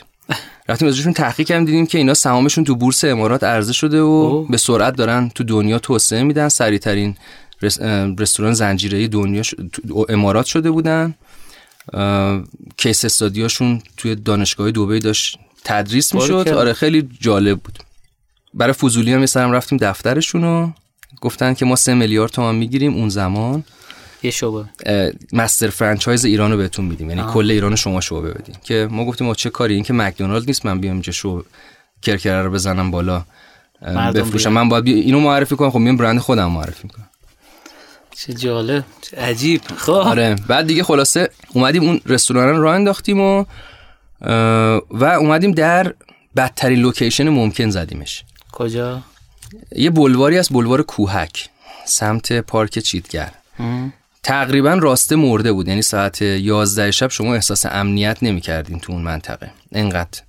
رفتیم ازشون تحقیق کردیم دیدیم که اینا سهامشون تو بورس امارات عرضه شده و به سرعت دارن تو دنیا توسعه میدن. سریع ترین رستوران زنجیره دنیا امارات شده بودن. کیس استادیاشون توی دانشگاه دوبه داشت. تدریس می‌شد. آره خیلی جالب بود. برای فضولی هم مثلا رفتیم دفترشون و گفتن که ما سه میلیارد تومان می‌گیریم اون زمان. یه شعبه. مستر فرانچایز ایران رو بهتون میدیم. یعنی کل ایران شما شعبه بدیم که ما گفتیم ما چه کاری؟ این که مکدونالد نیست من بیام اینجا شو کرکره رو بزنم بالا بفروشم. من باید اینو معرفی کنم. خب میام برند خودم معرفی کنم چه جالب چه عجیب. خب. آره. بعد دیگه خلاصه اومدیم اون رستوران رو انداختیم و و اومدیم در بدترین لوکیشن ممکن زدیمش. کجا؟ یه بلواری از بلوار کوهک سمت پارک چیتگر. تقریبا راسته مرده بود. یعنی ساعت 11 شب شما احساس امنیت نمی کردین تو اون منطقه. انقدر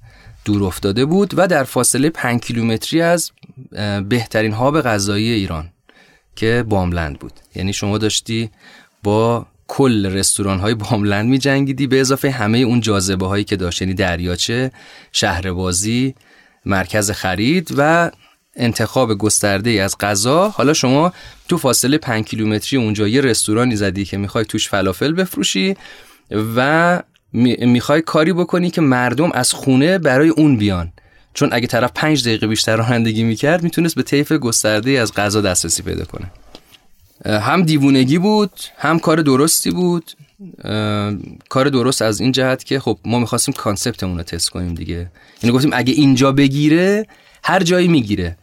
دور افتاده بود و در فاصله 5 کیلومتری از بهترین هاب غذایی ایران. که باملند بود. یعنی شما داشتی با کل رستوران های باملند می جنگیدی به اضافه همه اون جاذبه هایی که داشت یعنی دریاچه شهربازی مرکز خرید و انتخاب گسترده از غذا. حالا شما تو فاصله 5 کیلومتری اونجا یه رستورانی زدی که می‌خوای توش فلافل بفروشی و می‌خوای کاری بکنی که مردم از خونه برای اون بیان. چون اگه طرف 5 دقیقه بیشتر رانندگی می‌کرد می‌تونست به طیف گسترده از غذا دسترسی پیدا کنه. هم دیوونگی بود هم کار درستی بود. کار درست از این جهت که خب ما می‌خواستیم concept مون رو تست کنیم دیگه. یعنی گفتیم اگه اینجا بگیره هر جایی می‌گیره.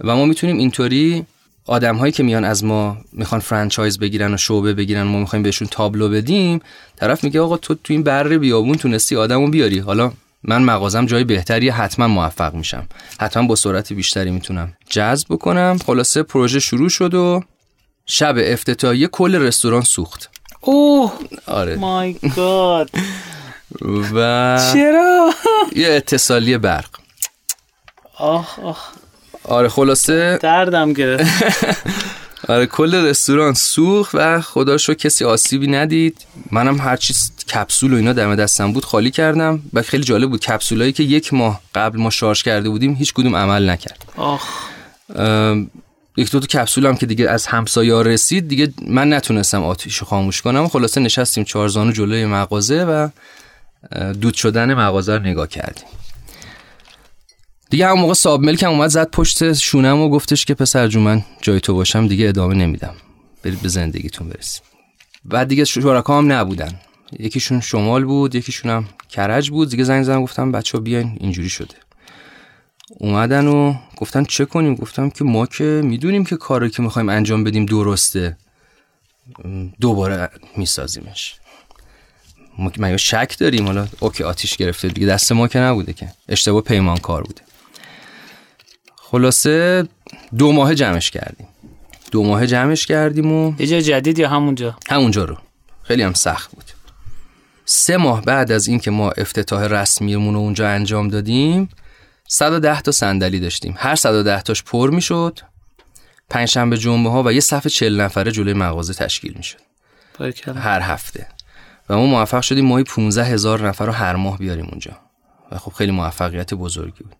و ما می‌تونیم اینطوری آدم هایی که میان از ما می‌خوان franchise بگیرن و شعبه بگیرن ما می‌خوایم بهشون تابلو بدیم طرف میگه آقا تو تو این بر بیابون تونستی آدمو بیاری. حالا من مغازم جای بهتری حتما موفق میشم. حتما با سرعت بیشتری می‌تونم جذب بکنم. خلاصه پروژه شروع شد و شب افتتاحیه کل رستوران سوخت. اوه آره. مای گاد. و چرا؟ یه اتصالی برق. آه آه. آره خلاصه دردم گرفت. (laughs) آره کل رستوران سوخت و خدا رو کسی آسیبی ندید. منم هر چیز کپسول و اینا دم دستم بود خالی کردم و خیلی جالب بود. کپسولایی که یک ماه قبل ما شارژ کرده بودیم هیچ کدوم عمل نکرد. آخ. یک دو تا کپسول هم که دیگه از همسایا رسید دیگه من نتونستم آتیشو خاموش کنم. خلاصه نشستیم چهار زانو جلوی مغازه و دود شدن مغازه رو نگاه کردیم. دیگه همون موقع صاحب ملکم اومد زد پشت شونم و گفتش که پسر جو من جای تو باشم دیگه ادامه نمیدم. برید به زندگیتون برسید بعد دیگه شرکا هم نبودن. یکیشون شمال بود یکیشون هم کرج بود. دیگه زنگ زدم گفتم بچه ها بیاین اینجوری شده. اومدن و گفتن چه کنیم؟ گفتم که ما که می‌دونیم که کاری که می‌خوایم انجام بدیم درسته. دوباره میسازیمش. ما شک داریم. حالا اوکی آتیش گرفته دیگه. دست ما که نبوده که. اشتباه پیمان کار بوده. خلاصه دو ماه جمعش کردیم. دو ماه جمعش کردیم و یه جای جدید یا همونجا؟ همونجا رو. خیلی هم سخت بود. سه ماه بعد از اینکه ما افتتاح رسمیمون رو اونجا انجام دادیم 110 تا صندلی داشتیم. هر 110 تاش پر می‌شد. پنجشنبه جمعه ها و یه صف 40 نفره جلوی مغازه تشکیل می‌شد. هر هفته. و ما موفق شدیم ماهی 15 هزار نفر رو هر ماه بیاریم اونجا. و خب خیلی موفقیت بزرگی بود.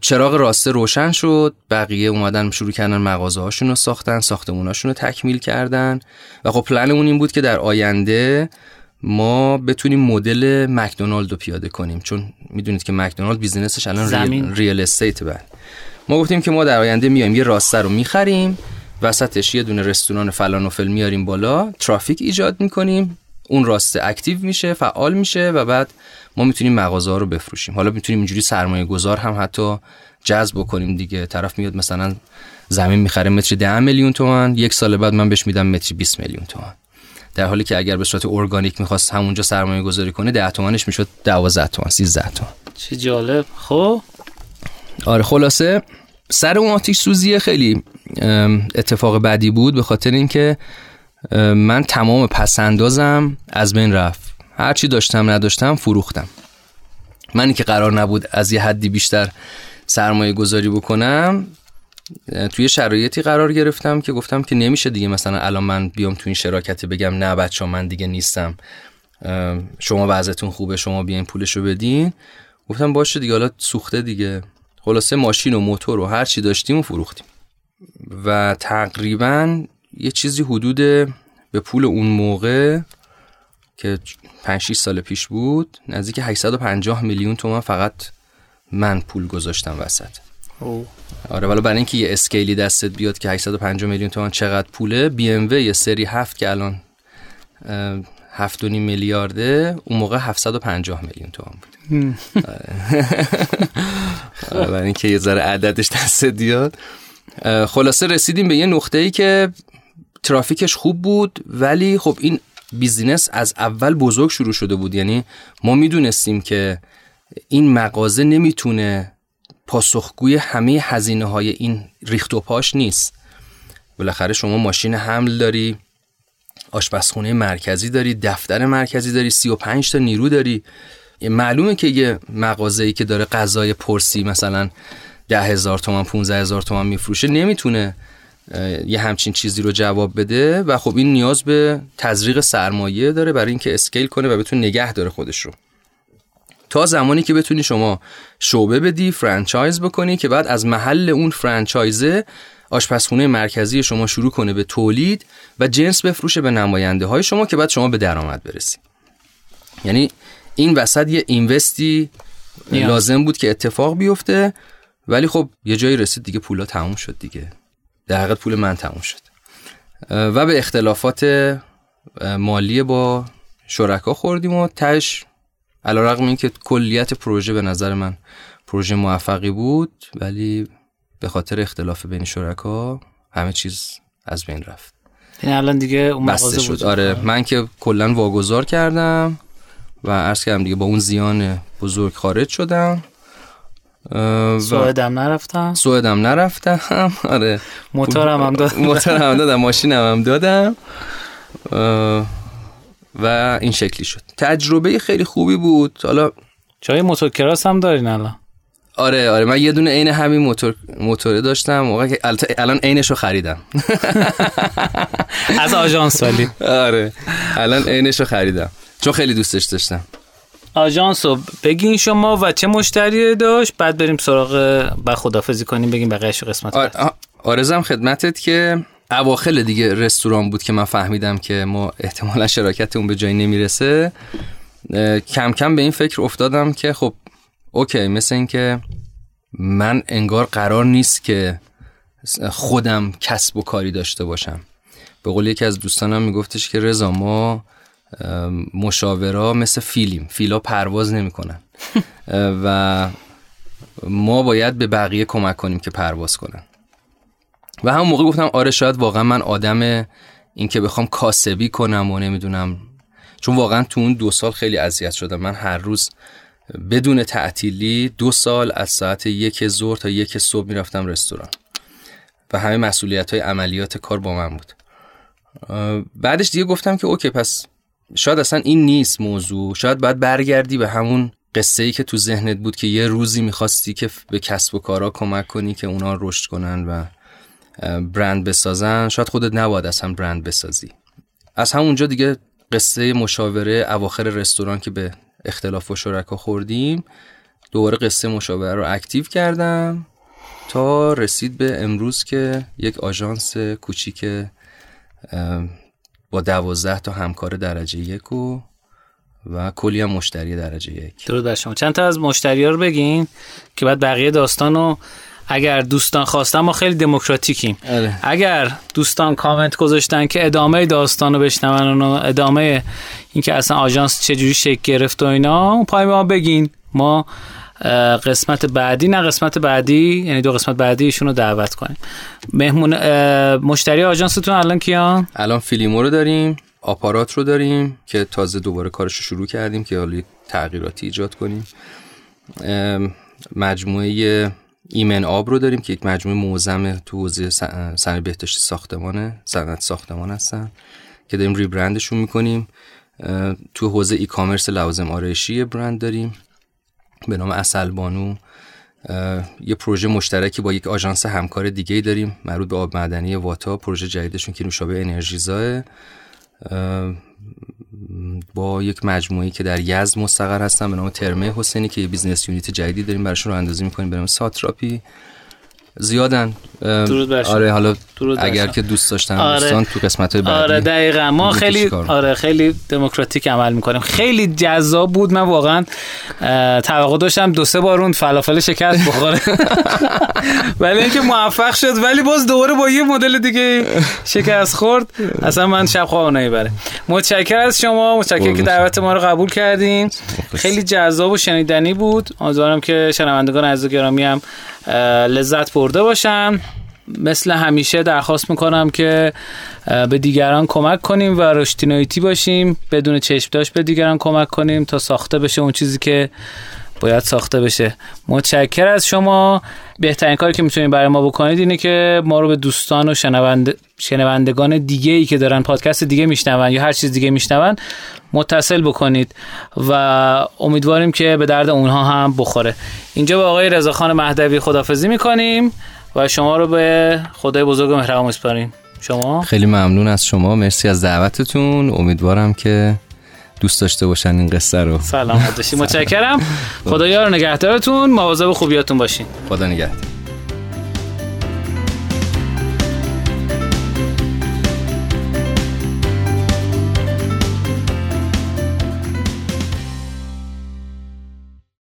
چراغ راسته روشن شد بقیه اومدن شروع کردن مغازه هاشون رو ساختن ساختموناشون رو تکمیل کردن و خب پلنمون این بود که در آینده ما بتونیم مدل مکدونالد رو پیاده کنیم. چون می‌دونید که مکدونالد بیزینسش الان real, real estate بعد ما گفتیم که ما در آینده میایم یه راسته رو می‌خریم وسطش یه دونه رستوران فلان و فل میاریم بالا ترافیک ایجاد می‌کنیم اون راسته active میشه فعال میشه و بعد ما می‌تونیم مغازه ها رو بفروشیم. حالا می‌تونیم اینجوری سرمایه گذار هم حتی جذب بکنیم دیگه. طرف میاد مثلا زمین می‌خره متر 10 میلیون تومان یک سال بعد من بهش میدم متر 20 میلیون تومان. در حالی که اگر به صورت ارگانیک می‌خواست همونجا سرمایه گذاری کنه 10 تومنش می‌شد 12 تومن 13 تومن چه جالب. خب؟ آره خلاصه سر اون آتیش سوزی خیلی اتفاق بعدی بود به خاطر اینکه من تمام پسندازم از بین رفت. هرچی داشتم نداشتم فروختم. منی که قرار نبود از یه حدی بیشتر سرمایه گذاری بکنم توی شرایطی قرار گرفتم که گفتم که نمیشه دیگه مثلا الان من بیام تو این شراکت بگم نه بچه من دیگه نیستم. شما وضعتون خوبه شما بیاین پولشو بدین. گفتم باشه دیگه حالا سوخته دیگه. خلاصه ماشین و موتور و هر چی داشتیم و فروختیم. و تقریبا یه چیزی حدود به پول اون موقع که 5 6 سال پیش بود نزدیک 850 میلیون تومان فقط من پول گذاشتم وسط. او. آره ولی برای اینکه یه scale ی دستت بیاد که 850 میلیون تومان چقدر پوله بی ام و سری هفت که الان هفت و نیم میلیارده اون موقع 750 میلیون تومان بود. (laughs) آره. برای اینکه یه ذره عددش دست بیاد. خلاصه رسیدیم به یه نقطه ای که ترافیکش خوب بود ولی خب این بیزینس از اول بزرگ شروع شده بود. یعنی ما می‌دونستیم که این مغازه نمی‌تونه پاسخگوی همه هزینه های این ریخت و پاش نیست. بالاخره شما ماشین حمل داری آشپزخونه مرکزی داری دفتر مرکزی داری 35 تا نیرو داری. معلومه که یه مغازه ای که داره غذای پرسی مثلا ده هزار تومن 15 هزار تومن میفروشه نمی‌تونه یه همچین چیزی رو جواب بده و خب این نیاز به تزریق سرمایه داره برای اینکه اسکیل کنه و بتونه نگه داره خودش رو. تا زمانی که بتونی شما شعبه بدی فرانچایز بکنی که بعد از محل اون فرانچایزه آشپزخونه مرکزی شما شروع کنه به تولید و جنس بفروشه به نماینده های شما که بعد شما به درآمد برسی. یعنی این وسط یه اینوستی لازم بود که اتفاق بیفته ولی خب یه جایی رسید دیگه پولا تموم شد دیگه. در حقیقت پول من تموم شد. و به اختلافات مالی با شرکا خوردیم و تش علا رقم این که کلیت پروژه به نظر من پروژه موفقی بود ولی به خاطر اختلاف بین شرکا همه چیز از بین رفت. این الان دیگه اون بسته شد. آره من که کلا واگذار کردم و عرض کردم دیگه با اون زیان بزرگ خارج شدم. سوئدم نرفتم. سوئدم نرفتم. (laughs) آره. موتورم هم دادم. موتورم هم دادم ماشینم هم دادم. و این شکلی شد. تجربه خیلی خوبی بود. حالا جای موتور کراس هم دارین الان؟ آره آره. من یه دونه عین همین موتور موتوره داشتم. موقع که الان عینش رو خریدم. (laughs) از آژانس ولی. آره. الان عینش رو خریدم. چون خیلی دوستش داشتم. آژانس رو بگین شما و چه مشتری داشت؟ بعد بریم سراغ با خدافزی کنیم بگیم بقیه‌اش قسمت آره آرزم خدمتت که اواخل دیگه رستوران بود که من فهمیدم که ما احتمالا شراکت اون به جایی نمی‌رسه. کم کم به این فکر افتادم که خب اوکی مثل این که من انگار قرار نیست که خودم کسب و کاری داشته باشم. به قول یکی از دوستانم میگفتش که رضا ما مشاورا مثل فیلیم. فیلا پرواز نمی‌کنن. (laughs) و ما باید به بقیه کمک کنیم که پرواز کنن. و همون موقع گفتم آره شاید واقعا من آدم این که بخوام کاسبی کنم و نمی‌دونم. چون واقعا تو اون دو سال خیلی اذیت شدم. من هر روز بدون تعطیلی دو سال از ساعت یک ظهر تا یک صبح می‌رفتم رستوران. و همه مسئولیت های عملیات کار با من بود. بعدش دیگه گفتم که اوکی پس شاید اصلا این نیست موضوع. شاید باید برگردی به همون قصه ای که تو ذهنت بود که یه روزی می‌خواستی که به کسب و کارا کمک کنی که اونا رشد کنن و برند بسازن. شاید خودت نباید اصلا برند بسازی. از همونجا دیگه قصه مشاوره اواخر رستوران که به اختلاف و شرکا خوردیم دوباره قصه مشاوره رو اکتیو کردم تا رسید به امروز که یک آژانس کوچیک با دوازده تا همکار درجه یک و و کلی هم مشتری درجه یک. درود بر شما. چند تا از مشتری ها رو بگین که بعد بقیه داستان رو اگر دوستان خواستن ما خیلی دموکراتیکیم. آره. اگر دوستان کامنت گذاشتن که ادامه داستان رو بشنون و ادامه اینکه اصلا آژانس چجوری شکل گرفت و اینا اون پای ما بگین. ما قسمت بعدی نه قسمت بعدی یعنی دو قسمت بعدی ایشون رو دعوت کنیم. مهمون مشتری آژانستون الان کیان؟ الان فیلیمو رو داریم آپارات رو داریم که تازه دوباره کارش رو شروع کردیم که حالا یک تغییراتی ایجاد کنیم. مجموعه ایمن آب رو داریم که یک مجموعه معظم تو حوزه صنایع بهداشتی ساختمانه صنعت ساختمان هستن که داریم rebrand شون می‌کنیم. تو حوزه e-commerce لوازم آرایشی برند داریم. به نام اصل بانو یه پروژه مشترکی با یک آژانس همکار دیگه داریم مربوط به آب معدنی واتا پروژه جدیدشون که نوشابه انرژی‌زا اه، با یک مجموعه که در یزد مستقر هستن به نام ترمه حسینی که یه business unit جدیدی داریم براشون راه‌اندازی می‌کنیم. به نام ساتراپی. زیادن. آره حالا درود اگر. که دوست داشتن آره. دوستان تو قسمت های بعدی آره دقیقا. ما خیلی. آره خیلی دموکراتیک عمل می‌کنیم. خیلی جذاب بود. من واقعا توقع داشتم دو سه بار اون فلافل شکست بخوره. (laughs) ولی اینکه موفق شد. ولی باز دوباره با یه مدل دیگه شکست خورد. اصلا من شب خواب نمی‌بره. متشکر از شما. متشکر که دعوت ما رو قبول کردین. خیلی جذاب و شنیدنی بود. امیدوارم که شنوندگان عزیز گرامی هم لذت برده باشن. مثل همیشه درخواست می‌کنم که به دیگران کمک کنیم و رشتینویتی باشیم. بدون چشم داشت به دیگران کمک کنیم تا ساخته بشه اون چیزی که باید ساخته بشه. متشکر از شما. بهترین کاری که می‌تونید برای ما بکنید اینه که ما رو به دوستان و شنوند... شنوندگان دیگه ای که دارن پادکست دیگه میشنون یا هر چیز دیگه میشنون متصل بکنید و امیدواریم که به درد اونها هم بخوره. اینجا با آقای رضاخان مهدوی خدافزی می‌کنیم. و شما رو به خدای بزرگ و مهربان میسپاریم. شما؟ خیلی ممنون از شما. مرسی از دعوتتون. امیدوارم که دوست داشته باشن این قصه رو. سلامت باشید متشکرم (laughs) خدایا رو نگهدارتون. مواظب خوبیاتون باشین. خدا نگهدار.